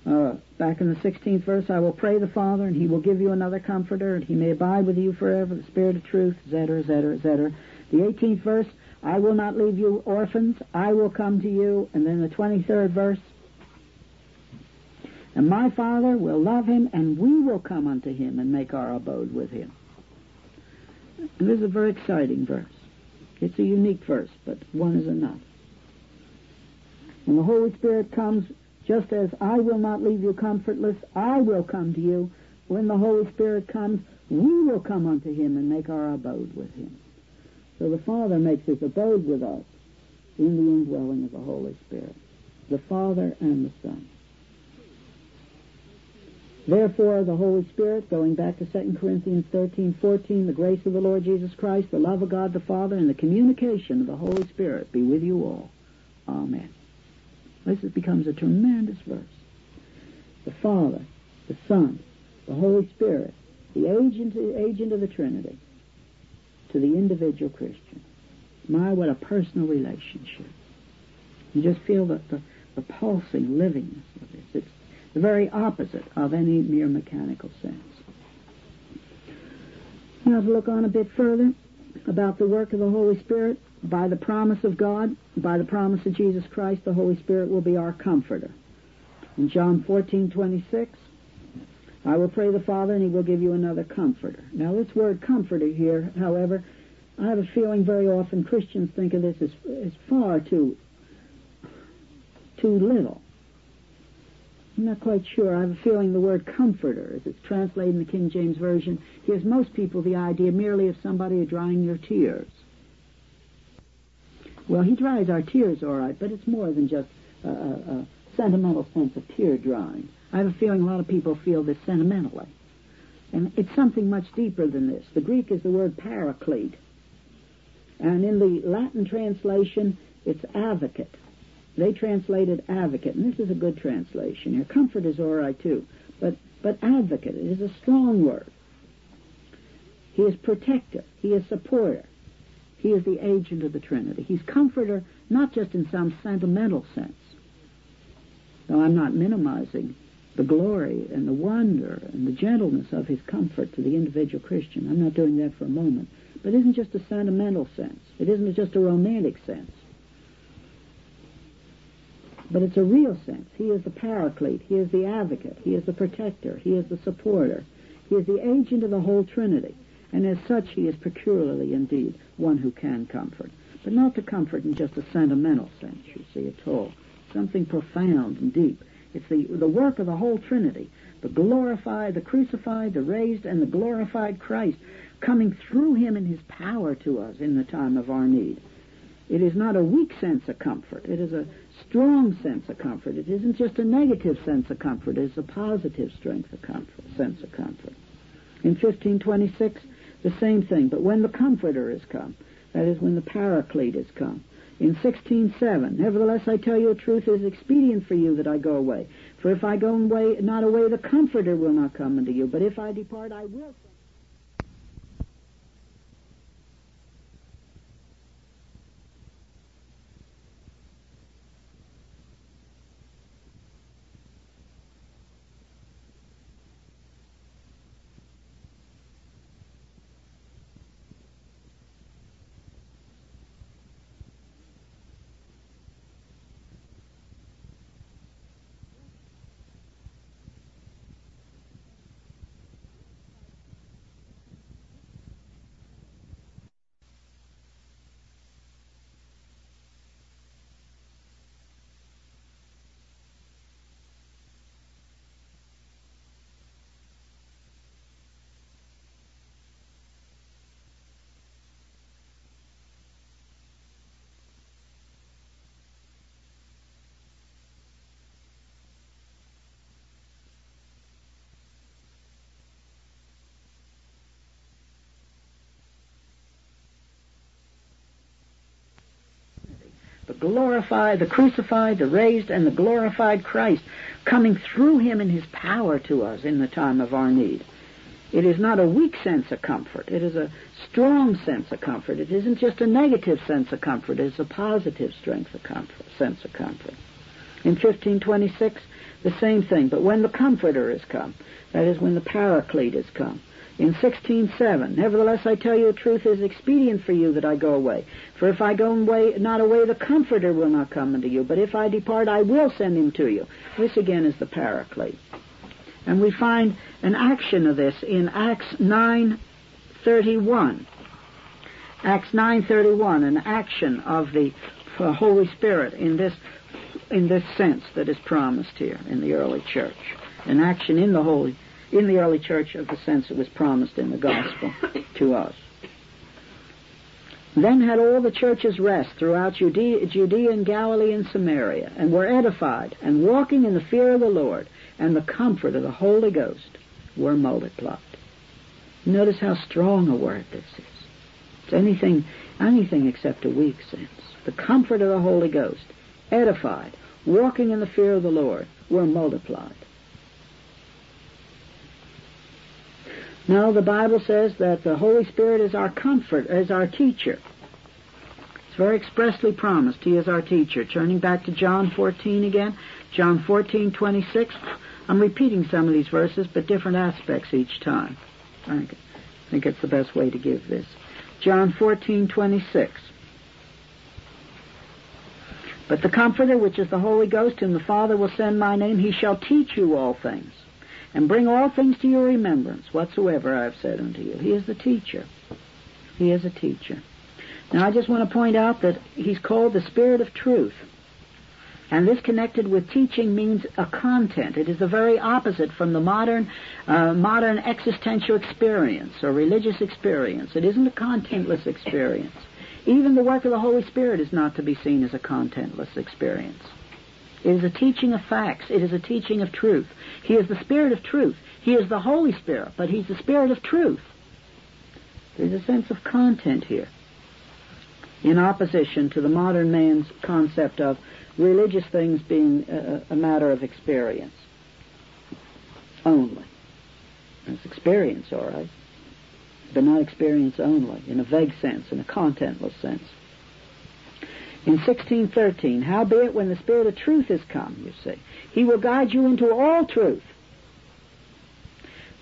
uh, back in the 16th verse, I will pray the Father, and he will give you another comforter, and he may abide with you forever, the Spirit of truth, etc., etc., etc. The 18th verse, I will not leave you orphans, I will come to you. And then the 23rd verse, and my Father will love him, and we will come unto him and make our abode with him. And this is a very exciting verse. It's a unique verse, but one is enough. When the Holy Spirit comes, just as I will not leave you comfortless, I will come to you. When the Holy Spirit comes, we will come unto him and make our abode with him. So the Father makes his abode with us in the indwelling of the Holy Spirit. The Father and the Son. Therefore, the Holy Spirit, going back to 2 Corinthians 13, 14, the grace of the Lord Jesus Christ, the love of God the Father, and the communication of the Holy Spirit be with you all. Amen. This becomes a tremendous verse. The Father, the Son, the Holy Spirit, the agent, the agent of the Trinity, to the individual Christian. My, what a personal relationship. You just feel the, the, the pulsing livingness of this. It's the very opposite of any mere mechanical sense. Now to look on a bit further about the work of the Holy Spirit, by the promise of God, by the promise of Jesus Christ, the Holy Spirit will be our comforter. In John 14, 26, I will pray the Father and he will give you another comforter. Now this word comforter here, however, I have a feeling very often Christians think of this as, as far too, too little. I'm not quite sure. I have a feeling the word comforter, as it's translated in the King James Version, gives most people the idea merely of somebody drying your tears. Well, he dries our tears all right, but it's more than just a, a, a sentimental sense of tear drying. I have a feeling a lot of people feel this sentimentally. And it's something much deeper than this. The Greek is the word paraclete. And in the Latin translation, it's advocate. They translated advocate, and this is a good translation here. Comfort is all right too, but but advocate it is a strong word. He is protector. He is supporter. He is the agent of the Trinity. He's comforter, not just in some sentimental sense. Though I'm not minimizing the glory and the wonder and the gentleness of his comfort to the individual Christian. I'm not doing that for a moment. But it isn't just a sentimental sense. It isn't just a romantic sense. But it's a real sense. He is the paraclete. He is the advocate. He is the protector. He is the supporter. He is the agent of the whole Trinity. And as such, he is peculiarly indeed one who can comfort. But not to comfort in just a sentimental sense, you see, at all. Something profound and deep. It's the, the work of the whole Trinity. The glorified, the crucified, the raised, and the glorified Christ coming through him in his power to us in the time of our need. It is not a weak sense of comfort. It is a strong sense of comfort. It isn't just a negative sense of comfort. It is a positive strength of comfort, sense of comfort. In 1526, the same thing. But when the Comforter is come, that is when the Paraclete is come. In 16.7, Nevertheless I tell you the truth, it is expedient for you that I go away. For if I go away, not away, the Comforter will not come unto you. But if I depart, I will the glorified, the crucified, the raised, and the glorified Christ coming through him in his power to us in the time of our need. It is not a weak sense of comfort. It is a strong sense of comfort. It isn't just a negative sense of comfort. It is a positive strength of comfort, sense of comfort. In 1526, the same thing. But when the Comforter is come, that is when the Paraclete is come, in 16.7, Nevertheless I tell you the truth, is expedient for you that I go away. For if I go away, not away, the Comforter will not come unto you. But if I depart, I will send him to you. This again is the Paraclete. And we find an action of this in Acts 9.31. Acts 9.31, an action of the uh, Holy Spirit in this, in this sense that is promised here in the early church. An action in the Holy in the early church of the sense it was promised in the gospel to us. Then had all the churches rest throughout Judea, Judea and Galilee and Samaria, and were edified, and walking in the fear of the Lord, and the comfort of the Holy Ghost were multiplied. Notice how strong a word this is. It's anything, anything except a weak sense. The comfort of the Holy Ghost, edified, walking in the fear of the Lord, were multiplied. No, the Bible says that the Holy Spirit is our comfort, is our teacher. It's very expressly promised. He is our teacher. Turning back to John 14 again, John 14, 26. I'm repeating some of these verses, but different aspects each time. I think it's the best way to give this. John 14, 26. But the Comforter, which is the Holy Ghost, whom the Father will send my name, he shall teach you all things and bring all things to your remembrance whatsoever I have said unto you. He is the teacher. He is a teacher. Now I just want to point out that he's called the Spirit of Truth. And this connected with teaching means a content. It is the very opposite from the modern, uh, modern existential experience or religious experience. It isn't a contentless experience. Even the work of the Holy Spirit is not to be seen as a contentless experience. It is a teaching of facts. It is a teaching of truth. He is the Spirit of truth. He is the Holy Spirit, but He's the Spirit of truth. There's a sense of content here in opposition to the modern man's concept of religious things being a, a matter of experience only. It's experience, all right. but not experience only, in a vague sense, in a contentless sense. In 1613, howbeit when the Spirit of truth is come, you see, he will guide you into all truth.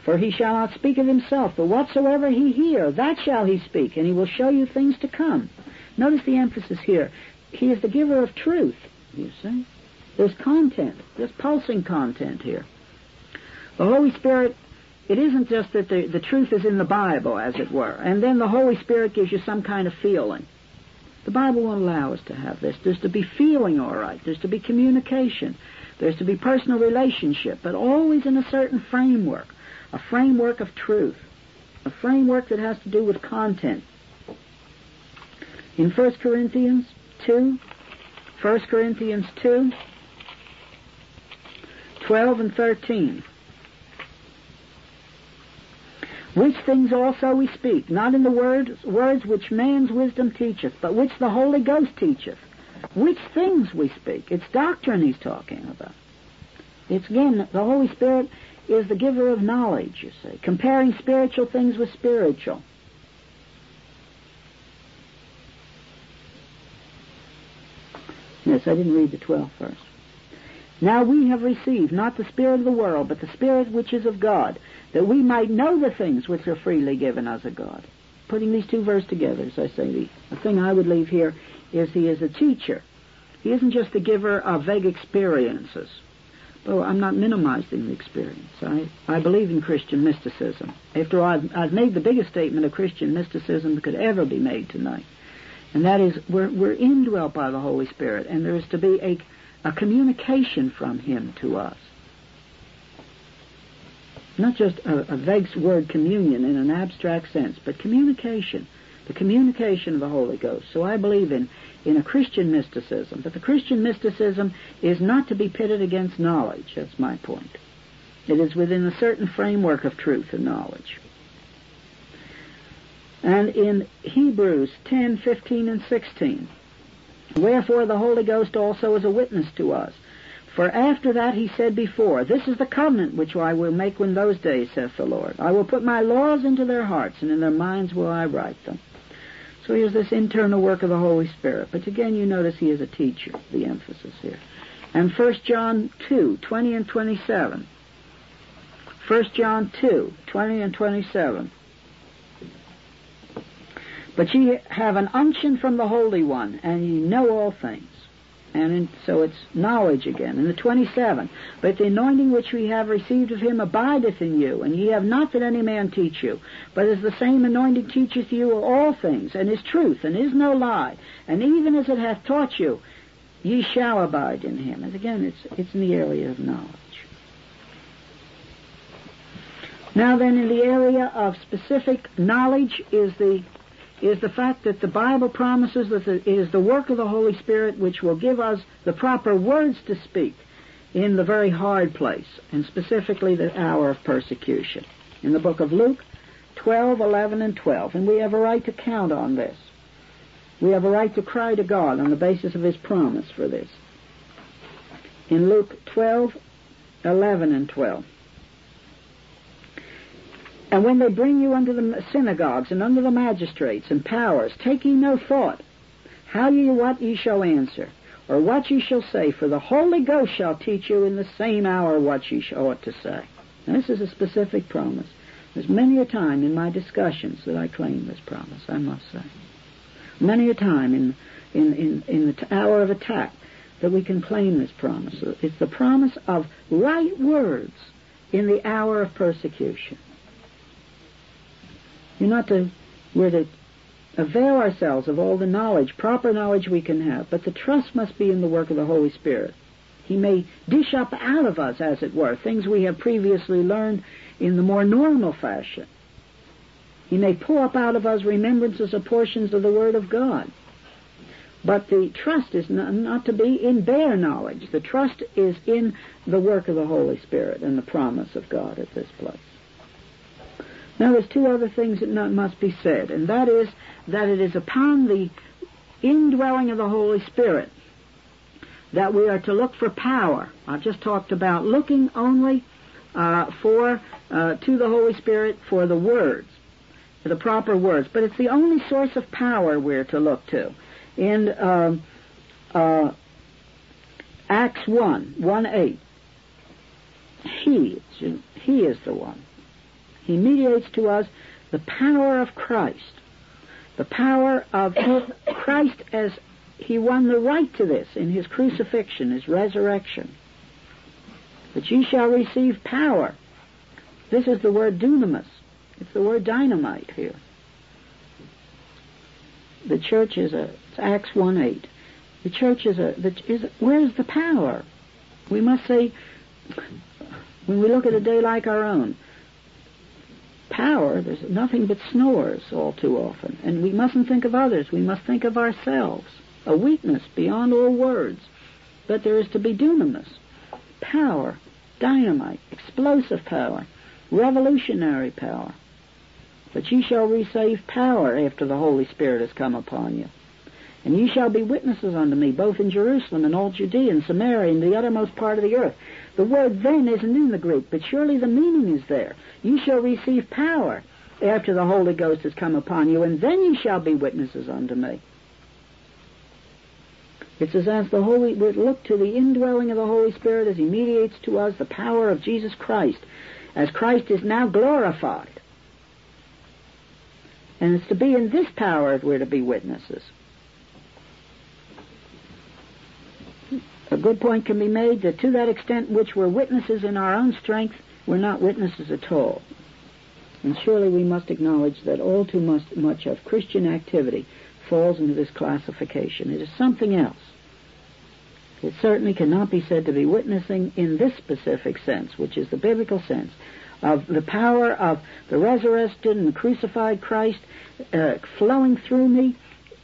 For he shall not speak of himself, but whatsoever he hear, that shall he speak, and he will show you things to come. Notice the emphasis here. He is the giver of truth, you see. There's content. There's pulsing content here. The Holy Spirit, it isn't just that the, the truth is in the Bible, as it were, and then the Holy Spirit gives you some kind of feeling. The Bible won't allow us to have this. There's to be feeling, all right. There's to be communication. There's to be personal relationship, but always in a certain framework, a framework of truth, a framework that has to do with content. In 1 Corinthians 2, 1 Corinthians 2, 12 and 13. Which things also we speak, not in the words, words which man's wisdom teacheth, but which the Holy Ghost teacheth. Which things we speak. It's doctrine he's talking about. It's again, the Holy Spirit is the giver of knowledge, you see, comparing spiritual things with spiritual. Yes, I didn't read the 12th verse. Now we have received not the Spirit of the world, but the Spirit which is of God, that we might know the things which are freely given us of God. Putting these two verses together, as I say, the, the thing I would leave here is he is a teacher. He isn't just a giver of vague experiences. Oh, I'm not minimizing the experience. I, I believe in Christian mysticism. After all, I've, I've made the biggest statement of Christian mysticism that could ever be made tonight. And that is, we're, we're indwelt by the Holy Spirit, and there is to be a a communication from Him to us. Not just a, a vague word communion in an abstract sense, but communication. The communication of the Holy Ghost. So I believe in, in a Christian mysticism. But the Christian mysticism is not to be pitted against knowledge. That's my point. It is within a certain framework of truth and knowledge. And in Hebrews 10, 15, and 16, Wherefore the Holy Ghost also is a witness to us. For after that he said before, This is the covenant which I will make in those days, saith the Lord. I will put my laws into their hearts, and in their minds will I write them. So here's this internal work of the Holy Spirit. But again, you notice he is a teacher, the emphasis here. And 1 John 2, 20 and 27. 1 John 2, 20 and 27. But ye have an unction from the Holy One, and ye know all things. And in, so it's knowledge again. In the 27, but the anointing which we have received of him abideth in you, and ye have not that any man teach you, but as the same anointing teacheth you all things, and is truth, and is no lie, and even as it hath taught you, ye shall abide in him. And again, it's, it's in the area of knowledge. Now then, in the area of specific knowledge is the is the fact that the Bible promises that it is the work of the Holy Spirit which will give us the proper words to speak in the very hard place, and specifically the hour of persecution. In the book of Luke 12, 11, and 12. And we have a right to count on this. We have a right to cry to God on the basis of His promise for this. In Luke 12, 11, and 12. And when they bring you unto the synagogues and unto the magistrates and powers, take ye no thought how ye what ye shall answer, or what ye shall say, for the Holy Ghost shall teach you in the same hour what ye ought to say. Now, this is a specific promise. There's many a time in my discussions that I claim this promise, I must say. Many a time in, in, in, in the t- hour of attack that we can claim this promise. It's the promise of right words in the hour of persecution. You're not to, we're to avail ourselves of all the knowledge, proper knowledge we can have, but the trust must be in the work of the Holy Spirit. He may dish up out of us, as it were, things we have previously learned in the more normal fashion. He may pull up out of us remembrances of portions of the Word of God. But the trust is not, not, to be in bare knowledge. The trust is in the work of the Holy Spirit and the promise of God at this place. Now there's two other things that must be said, and that is that it is upon the indwelling of the Holy Spirit that we are to look for power. I've just talked about looking only uh, for uh, to the Holy Spirit for the words. the proper words, but it's the only source of power we're to look to. In uh, uh, Acts 1, 1 8, He, He is the one. He mediates to us the power of Christ. The power of Christ as He won the right to this in His crucifixion, His resurrection. But ye shall receive power. This is the word dunamis. It's the word dynamite here. The church is a, it's Acts 1 8. The church is a, the, is, where's the power? We must say, when we look at a day like our own, power, there's nothing but snores all too often. And we mustn't think of others. We must think of ourselves. A weakness beyond all words. But there is to be dunamis. Power. Dynamite. Explosive power. Revolutionary power. But ye shall receive power after the Holy Spirit has come upon you. And ye shall be witnesses unto me, both in Jerusalem and all Judea and Samaria and the uttermost part of the earth. The word then isn't in the Greek, but surely the meaning is there. You shall receive power after the Holy Ghost has come upon you, and then ye shall be witnesses unto me. It says, as the Holy, we look to the indwelling of the Holy Spirit as He mediates to us the power of Jesus Christ, as Christ is now glorified. And it's to be in this power that we're to be witnesses. A good point can be made that to that extent which we're witnesses in our own strength, we're not witnesses at all. And surely we must acknowledge that all too much, much of Christian activity falls into this classification. It is something else. It certainly cannot be said to be witnessing in this specific sense, which is the biblical sense of the power of the resurrected and crucified Christ uh, flowing through me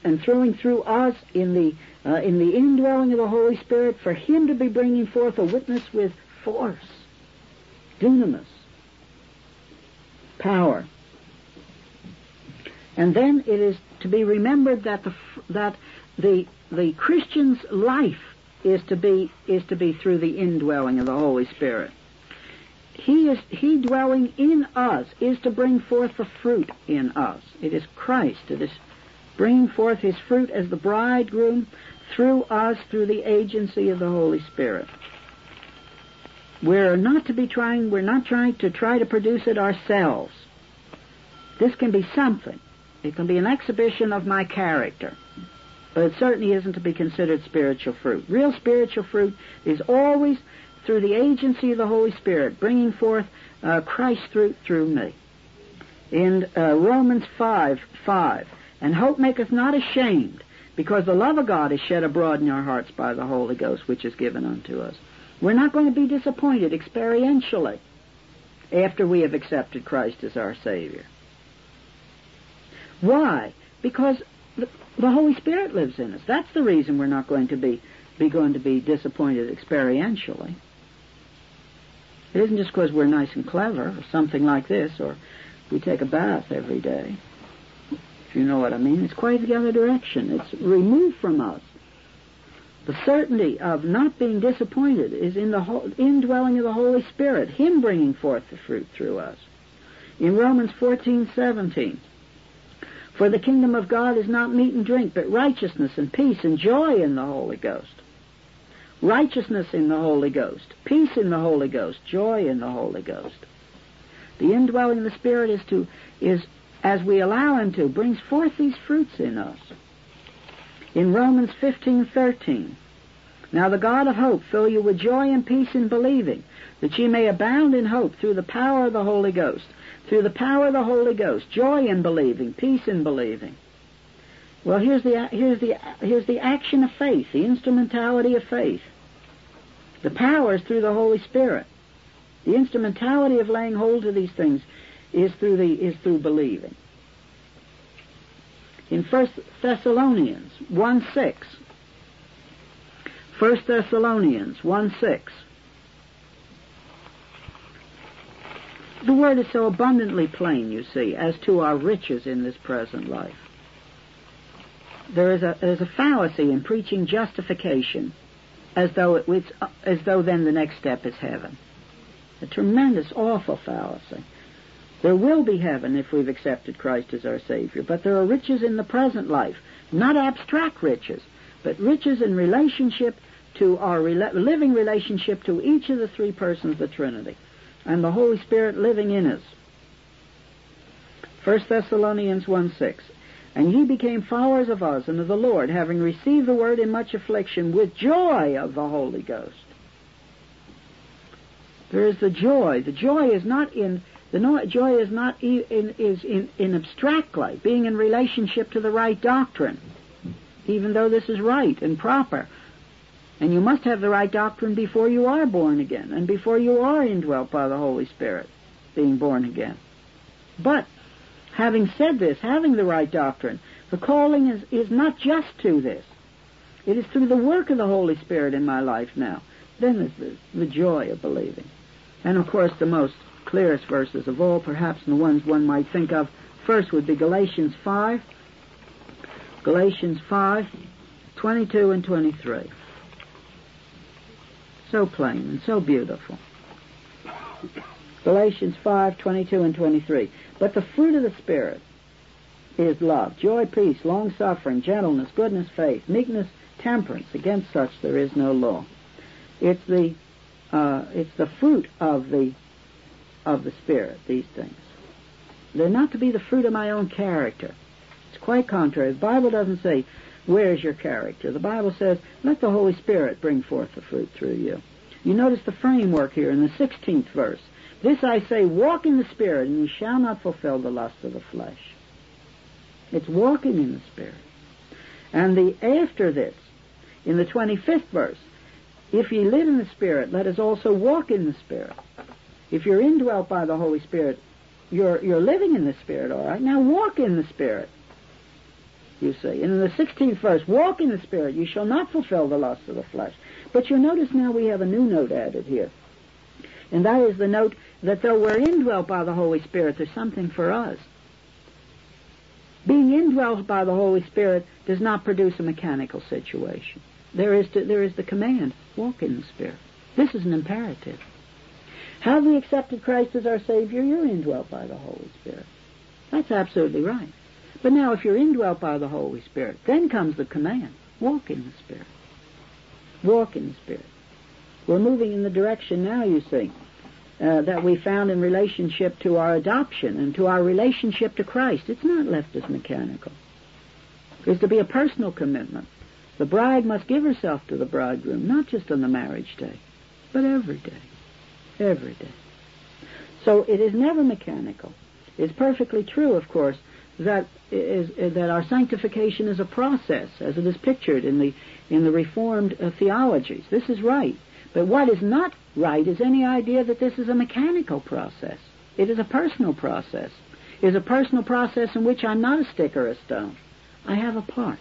and flowing through us in the uh, in the indwelling of the Holy Spirit, for Him to be bringing forth a witness with force, dunamis, power. And then it is to be remembered that the that the the Christian's life is to be is to be through the indwelling of the Holy Spirit. He is he dwelling in us is to bring forth the fruit in us. It is Christ. It is bringing forth his fruit as the bridegroom through us through the agency of the Holy Spirit. We're not to be trying, we're not trying to try to produce it ourselves. This can be something. It can be an exhibition of my character. But it certainly isn't to be considered spiritual fruit. Real spiritual fruit is always through the agency of the Holy Spirit, bringing forth uh, Christ's fruit through me. In uh, Romans 5, 5, and hope maketh not ashamed, because the love of God is shed abroad in our hearts by the Holy Ghost, which is given unto us. We're not going to be disappointed experientially after we have accepted Christ as our Savior. Why? Because the, the Holy Spirit lives in us. That's the reason we're not going to be, be going to be disappointed experientially. It isn't just because we're nice and clever or something like this, or we take a bath every day if you know what I mean. It's quite the other direction. It's removed from us. The certainty of not being disappointed is in the whole, indwelling of the Holy Spirit, Him bringing forth the fruit through us. In Romans 14:17, for the kingdom of God is not meat and drink, but righteousness and peace and joy in the Holy Ghost. Righteousness in the Holy Ghost, peace in the Holy Ghost, joy in the Holy Ghost. The indwelling of the Spirit is to is as we allow Him to, brings forth these fruits in us. In Romans 15:13, now the God of hope fill you with joy and peace in believing, that ye may abound in hope through the power of the Holy Ghost. Through the power of the Holy Ghost, joy in believing, peace in believing. Well, here's the here's the here's the action of faith, the instrumentality of faith. The power is through the Holy Spirit. The instrumentality of laying hold of these things is through the is through believing. In First Thessalonians one six. First Thessalonians one six. The word is so abundantly plain, you see, as to our riches in this present life. There is a there's a fallacy in preaching justification, as though it, it's as though then the next step is heaven. A tremendous, awful fallacy. There will be heaven if we've accepted Christ as our Savior, but there are riches in the present life, not abstract riches, but riches in relationship to our living relationship to each of the three persons of the Trinity, and the Holy Spirit living in us. 1 Thessalonians 1 6. And ye became followers of us and of the Lord, having received the word in much affliction with joy of the Holy Ghost. There is the joy. The joy is not in the joy is not in, is in, in abstract life, being in relationship to the right doctrine, even though this is right and proper. And you must have the right doctrine before you are born again, and before you are indwelt by the Holy Spirit, being born again. But, having said this, having the right doctrine, the calling is, is not just to this. It is through the work of the Holy Spirit in my life now. Then there's the, the joy of believing. And of course, the most clearest verses of all, perhaps and the ones one might think of first would be Galatians 5, Galatians 5, 22 and 23. So plain and so beautiful. Galatians 5, 22 and 23. But the fruit of the Spirit is love, joy, peace, long-suffering, gentleness, goodness, faith, meekness, temperance. Against such there is no law. It's the, uh, it's the fruit of the of the Spirit, these things. They're not to be the fruit of my own character. It's quite contrary. The Bible doesn't say, where's your character? The Bible says, let the Holy Spirit bring forth the fruit through you. You notice the framework here in the 16th verse. This I say, walk in the Spirit, and you shall not fulfill the lust of the flesh. It's walking in the Spirit. And the after this, in the 25th verse, if ye live in the Spirit, let us also walk in the Spirit. If you're indwelt by the Holy Spirit, you're, you're living in the Spirit, all right? Now walk in the Spirit. You see. And in the 16th verse, walk in the Spirit. You shall not fulfill the lust of the flesh. But you'll notice now we have a new note added here. And that is the note that though we're indwelt by the Holy Spirit, there's something for us. Being indwelt by the Holy Spirit does not produce a mechanical situation. There is, to, there is the command, walk in the Spirit. This is an imperative. Have we accepted Christ as our Savior? You're indwelt by the Holy Spirit. That's absolutely right. But now if you're indwelt by the Holy Spirit, then comes the command. Walk in the Spirit. Walk in the Spirit. We're moving in the direction now, you see, uh, that we found in relationship to our adoption and to our relationship to Christ. It's not left as mechanical. It's to be a personal commitment. The bride must give herself to the bridegroom, not just on the marriage day, but every day every day. So it is never mechanical. It's perfectly true, of course, that is, that our sanctification is a process, as it is pictured in the in the Reformed uh, theologies. This is right. But what is not right is any idea that this is a mechanical process. It is a personal process. It is a personal process in which I'm not a stick or a stone. I have a part.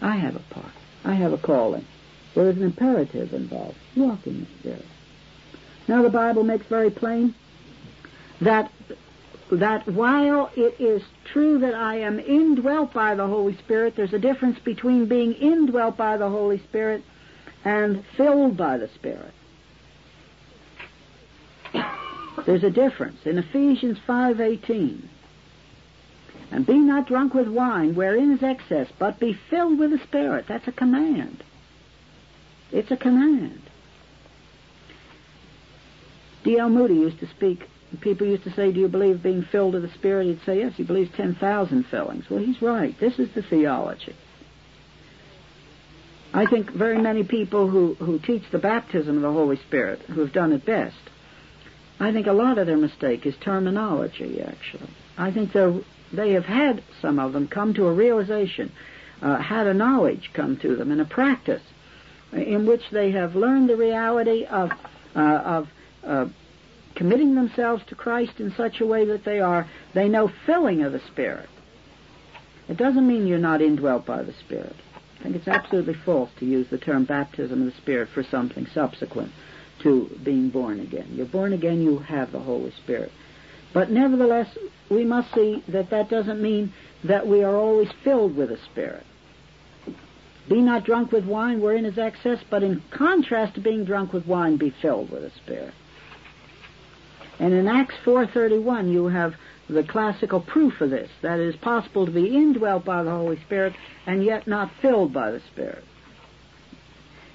I have a part. I have a calling. There is an imperative involved. Walk in the Spirit. Now the Bible makes very plain that that while it is true that I am indwelt by the Holy Spirit, there's a difference between being indwelt by the Holy Spirit and filled by the Spirit. There's a difference. In Ephesians 5:18, and be not drunk with wine, wherein is excess, but be filled with the Spirit. That's a command. It's a command. D.L. Moody used to speak. People used to say, do you believe being filled with the Spirit? He'd say, yes, he believes 10,000 fillings. Well, he's right. This is the theology. I think very many people who, who teach the baptism of the Holy Spirit, who have done it best, I think a lot of their mistake is terminology, actually. I think they have had, some of them, come to a realization, uh, had a knowledge come to them, and a practice in which they have learned the reality of, uh, of uh, committing themselves to Christ in such a way that they are, they know filling of the Spirit. It doesn't mean you're not indwelt by the Spirit. I think it's absolutely false to use the term baptism of the Spirit for something subsequent to being born again. You're born again, you have the Holy Spirit. But nevertheless, we must see that that doesn't mean that we are always filled with the Spirit. Be not drunk with wine wherein is excess, but in contrast to being drunk with wine, be filled with the Spirit. And in Acts 4.31 you have the classical proof of this, that it is possible to be indwelt by the Holy Spirit and yet not filled by the Spirit.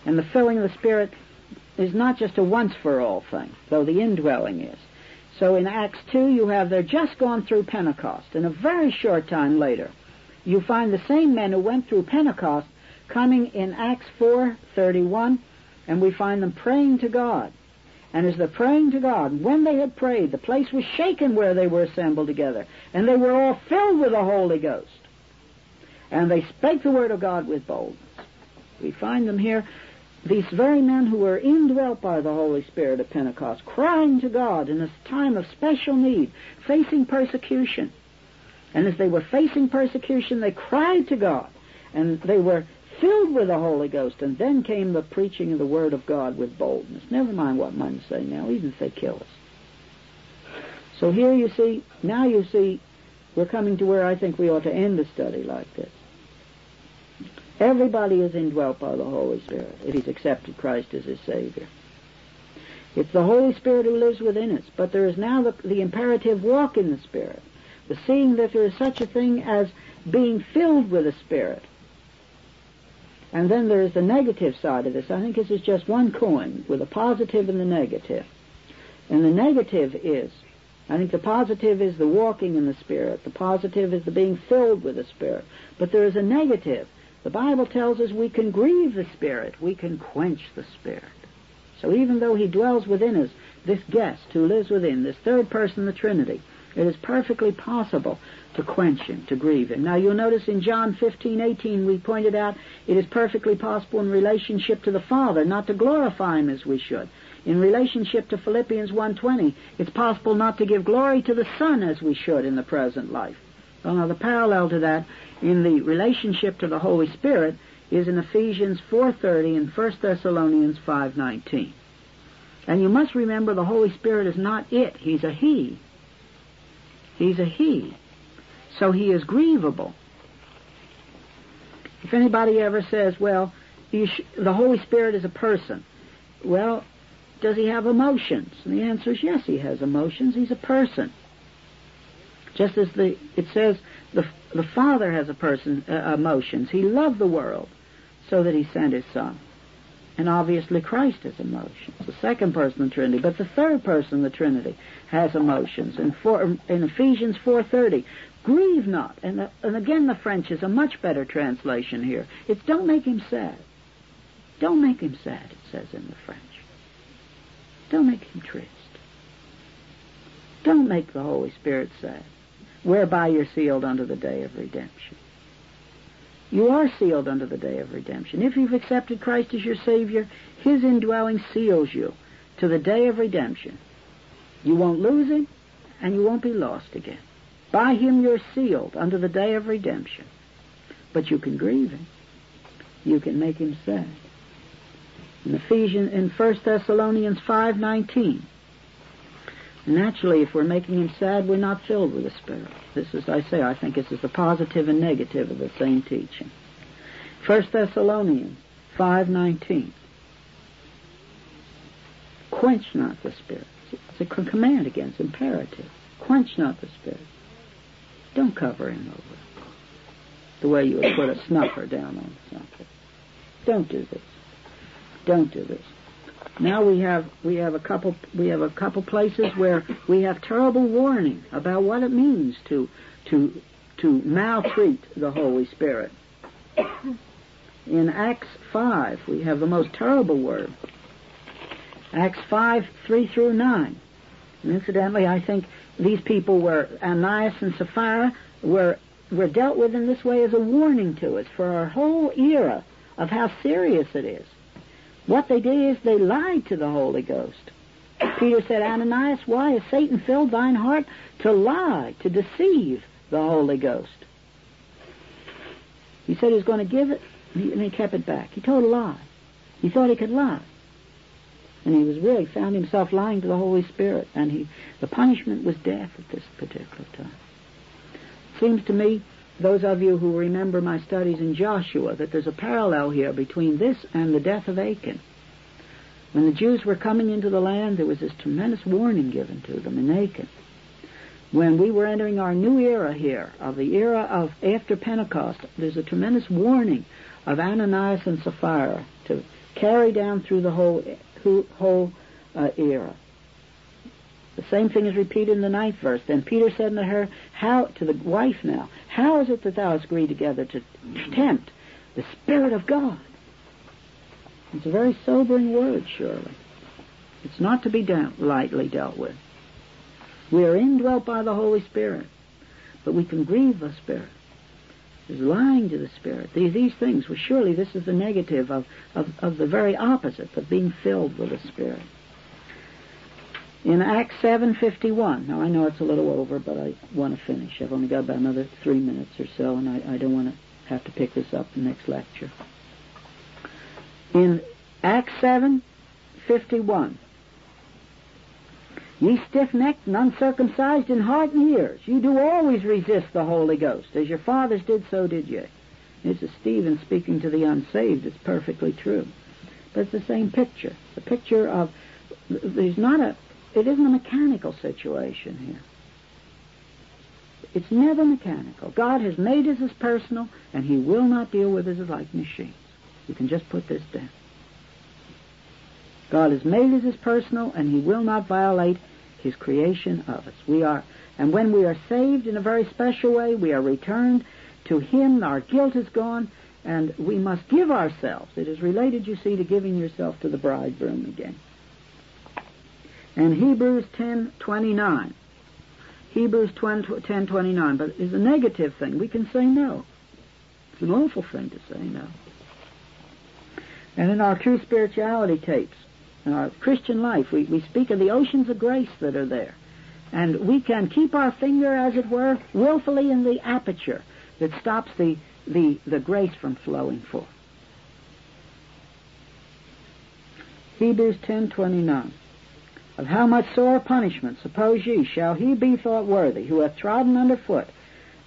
And the filling of the Spirit is not just a once-for-all thing, though the indwelling is. So in Acts 2 you have they're just gone through Pentecost, and a very short time later you find the same men who went through Pentecost coming in Acts 4.31, and we find them praying to God. And as they're praying to God, when they had prayed, the place was shaken where they were assembled together, and they were all filled with the Holy Ghost. And they spake the word of God with boldness. We find them here, these very men who were indwelt by the Holy Spirit at Pentecost, crying to God in a time of special need, facing persecution. And as they were facing persecution, they cried to God, and they were filled with the Holy Ghost, and then came the preaching of the Word of God with boldness. Never mind what men say now, even if they kill us. So here you see, now you see, we're coming to where I think we ought to end a study like this. Everybody is indwelt by the Holy Spirit if he's accepted Christ as his Savior. It's the Holy Spirit who lives within us, but there is now the, the imperative walk in the Spirit, the seeing that there is such a thing as being filled with the Spirit. And then there is the negative side of this. I think this is just one coin with a positive and the negative. And the negative is, I think the positive is the walking in the Spirit. The positive is the being filled with the Spirit. But there is a negative. The Bible tells us we can grieve the Spirit. We can quench the Spirit. So even though He dwells within us, this guest who lives within, this third person, the Trinity, it is perfectly possible to quench him, to grieve him. Now you'll notice in John 15, 18, we pointed out it is perfectly possible in relationship to the Father not to glorify him as we should. In relationship to Philippians 1.20, it's possible not to give glory to the Son as we should in the present life. Well, now the parallel to that in the relationship to the Holy Spirit is in Ephesians 4.30 and 1 Thessalonians 5.19. And you must remember the Holy Spirit is not it, He's a He. He's a he. So he is grievable. If anybody ever says, well, sh- the Holy Spirit is a person, well, does he have emotions? And the answer is yes, he has emotions. He's a person. Just as the it says the the Father has a person uh, emotions. He loved the world so that he sent his Son. And obviously Christ has emotions, the second person of the Trinity. But the third person of the Trinity has emotions. In, four, in Ephesians 4.30, grieve not. And, the, and again the French is a much better translation here. It's don't make him sad. Don't make him sad, it says in the French. Don't make him triste. Don't make the Holy Spirit sad, whereby you're sealed unto the day of redemption. You are sealed unto the day of redemption. If you've accepted Christ as your Savior, His indwelling seals you to the day of redemption. You won't lose Him, and you won't be lost again. By Him you're sealed unto the day of redemption. But you can grieve Him. You can make Him sad. In Ephesians, in 1 Thessalonians 5.19, Naturally, if we're making him sad, we're not filled with the Spirit. This is, I say, I think this is the positive and negative of the same teaching. 1 Thessalonians 5.19. Quench not the Spirit. It's a command against, imperative. Quench not the Spirit. Don't cover him over. The way you would put a snuffer down on something. Don't do this. Don't do this. Now we have we have a couple we have a couple places where we have terrible warning about what it means to to to maltreat the Holy Spirit. In Acts five we have the most terrible word. Acts five three through nine. And incidentally, I think these people were Ananias and Sapphira were were dealt with in this way as a warning to us for our whole era of how serious it is. What they did is they lied to the Holy Ghost. Peter said, Ananias, why has Satan filled thine heart to lie, to deceive the Holy Ghost? He said he was going to give it, and he kept it back. He told a lie. He thought he could lie. And he was really found himself lying to the Holy Spirit, and he the punishment was death at this particular time. Seems to me those of you who remember my studies in Joshua that there's a parallel here between this and the death of Achan. When the Jews were coming into the land, there was this tremendous warning given to them in Achan. When we were entering our new era here, of the era of after Pentecost, there's a tremendous warning of Ananias and Sapphira to carry down through the whole whole uh, era. The same thing is repeated in the ninth verse. Then Peter said unto her, How to the wife now, how is it that thou hast agreed together to tempt the Spirit of God? It's a very sobering word, surely. It's not to be dealt, lightly dealt with. We are indwelt by the Holy Spirit, but we can grieve the Spirit. There's lying to the Spirit. These, these things, well, surely this is the negative of, of, of the very opposite, of being filled with the Spirit. In Acts 7.51, now I know it's a little over, but I want to finish. I've only got about another three minutes or so, and I, I don't want to have to pick this up the next lecture. In Acts 7.51, Ye stiff-necked and uncircumcised in heart and ears, you do always resist the Holy Ghost. As your fathers did, so did ye. This is Stephen speaking to the unsaved. It's perfectly true. But it's the same picture. The picture of, there's not a, it isn't a mechanical situation here. It's never mechanical. God has made us as personal, and He will not deal with us like machines. You can just put this down. God has made us as personal, and He will not violate His creation of us. We are, and when we are saved in a very special way, we are returned to Him. Our guilt is gone, and we must give ourselves. It is related, you see, to giving yourself to the bridegroom again. And Hebrews ten twenty nine. Hebrews ten twenty nine, but is a negative thing. We can say no. It's an awful thing to say no. And in our true spirituality tapes, in our Christian life. We, we speak of the oceans of grace that are there. And we can keep our finger, as it were, willfully in the aperture that stops the, the, the grace from flowing forth. Hebrews 10.29 Of how much sore punishment, suppose ye, shall he be thought worthy, who hath trodden under foot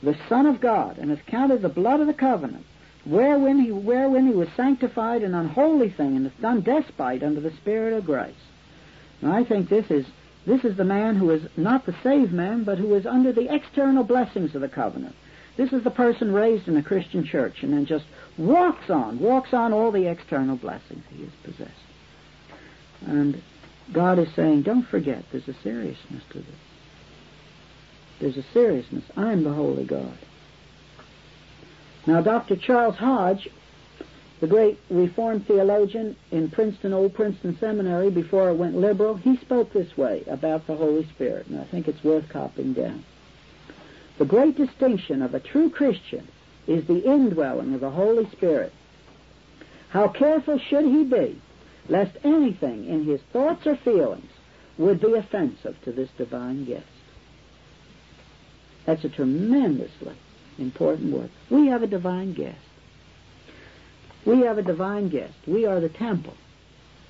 the Son of God, and hath counted the blood of the covenant, wherein he, wherein he was sanctified an unholy thing and done despite unto the Spirit of grace. Now I think this is this is the man who is not the saved man, but who is under the external blessings of the covenant. This is the person raised in a Christian church and then just walks on, walks on all the external blessings he has possessed. And God is saying, don't forget, there's a seriousness to this. There's a seriousness. I'm the Holy God. Now, Dr. Charles Hodge, the great Reformed theologian in Princeton, Old Princeton Seminary, before it went liberal, he spoke this way about the Holy Spirit, and I think it's worth copying down. The great distinction of a true Christian is the indwelling of the Holy Spirit. How careful should he be lest anything in his thoughts or feelings would be offensive to this divine guest? That's a tremendously important work. We have a divine guest. We have a divine guest. We are the temple.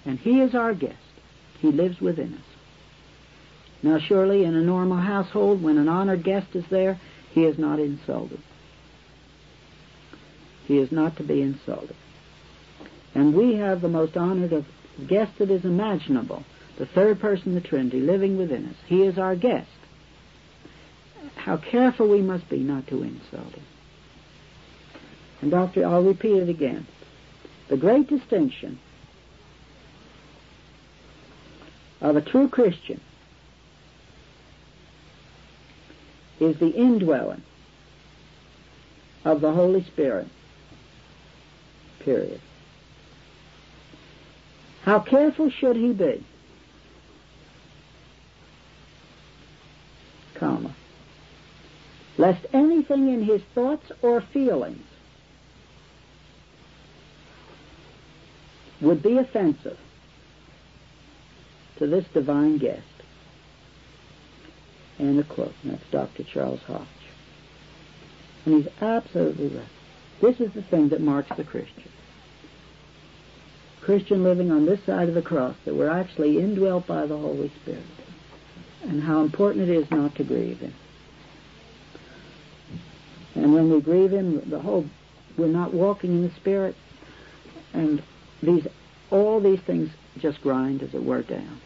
And he is our guest. He lives within us. Now surely in a normal household, when an honored guest is there, he is not insulted. He is not to be insulted. And we have the most honored of guest that is imaginable, the third person of the Trinity living within us. He is our guest how careful we must be not to insult him. And Doctor, I'll repeat it again. The great distinction of a true Christian is the indwelling of the Holy Spirit. Period. How careful should he be? Comma lest anything in his thoughts or feelings would be offensive to this divine guest. And a quote. and That's Dr. Charles Hodge. And he's absolutely right. This is the thing that marks the Christian. Christian living on this side of the cross, that we're actually indwelt by the Holy Spirit. And how important it is not to grieve Him. And when we grieve Him, the whole, we're not walking in the Spirit. And these, all these things just grind, as it were, down.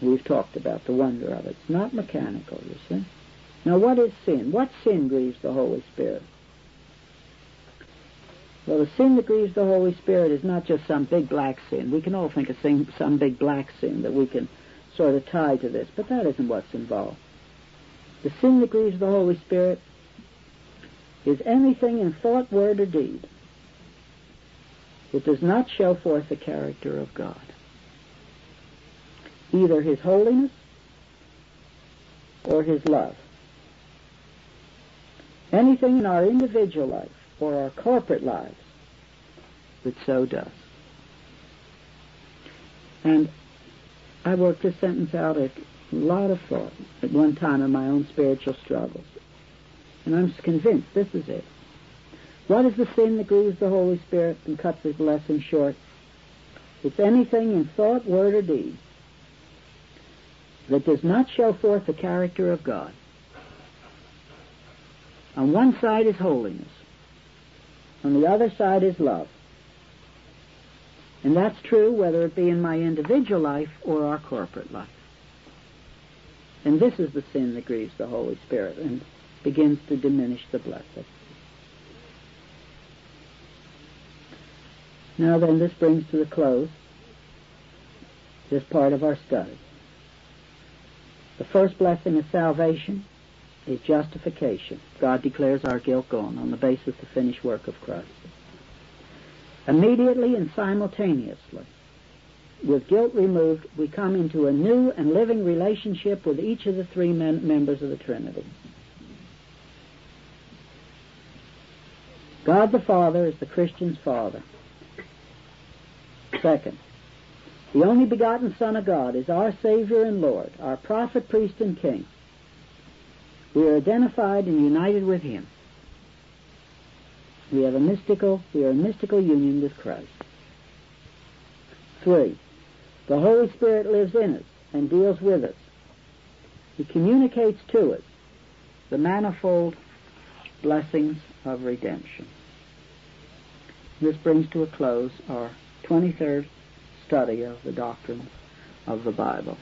We've talked about the wonder of it. It's not mechanical, you see. Now, what is sin? What sin grieves the Holy Spirit? Well, the sin that grieves the Holy Spirit is not just some big black sin. We can all think of some big black sin that we can sort of tie to this, but that isn't what's involved. The sin that grieves the Holy Spirit is anything in thought, word, or deed that does not show forth the character of God. Either His holiness or His love. Anything in our individual life or our corporate lives that so does. And I worked this sentence out a lot of thought at one time in my own spiritual struggles. And I'm convinced this is it. What is the sin that grieves the Holy Spirit and cuts his blessing short? It's anything in thought, word, or deed that does not show forth the character of God. On one side is holiness. On the other side is love. And that's true whether it be in my individual life or our corporate life. And this is the sin that grieves the Holy Spirit and begins to diminish the blessing. Now then, this brings to the close this part of our study. The first blessing of salvation is justification. God declares our guilt gone on the basis of the finished work of Christ. Immediately and simultaneously, with guilt removed, we come into a new and living relationship with each of the three men- members of the Trinity. God the Father is the Christian's Father. Second, the only begotten Son of God is our Savior and Lord, our prophet, priest, and king. We are identified and united with Him. We have a mystical, we are in mystical union with Christ. Three, the Holy Spirit lives in us and deals with us. He communicates to us the manifold blessings of redemption. This brings to a close our 23rd study of the doctrines of the Bible.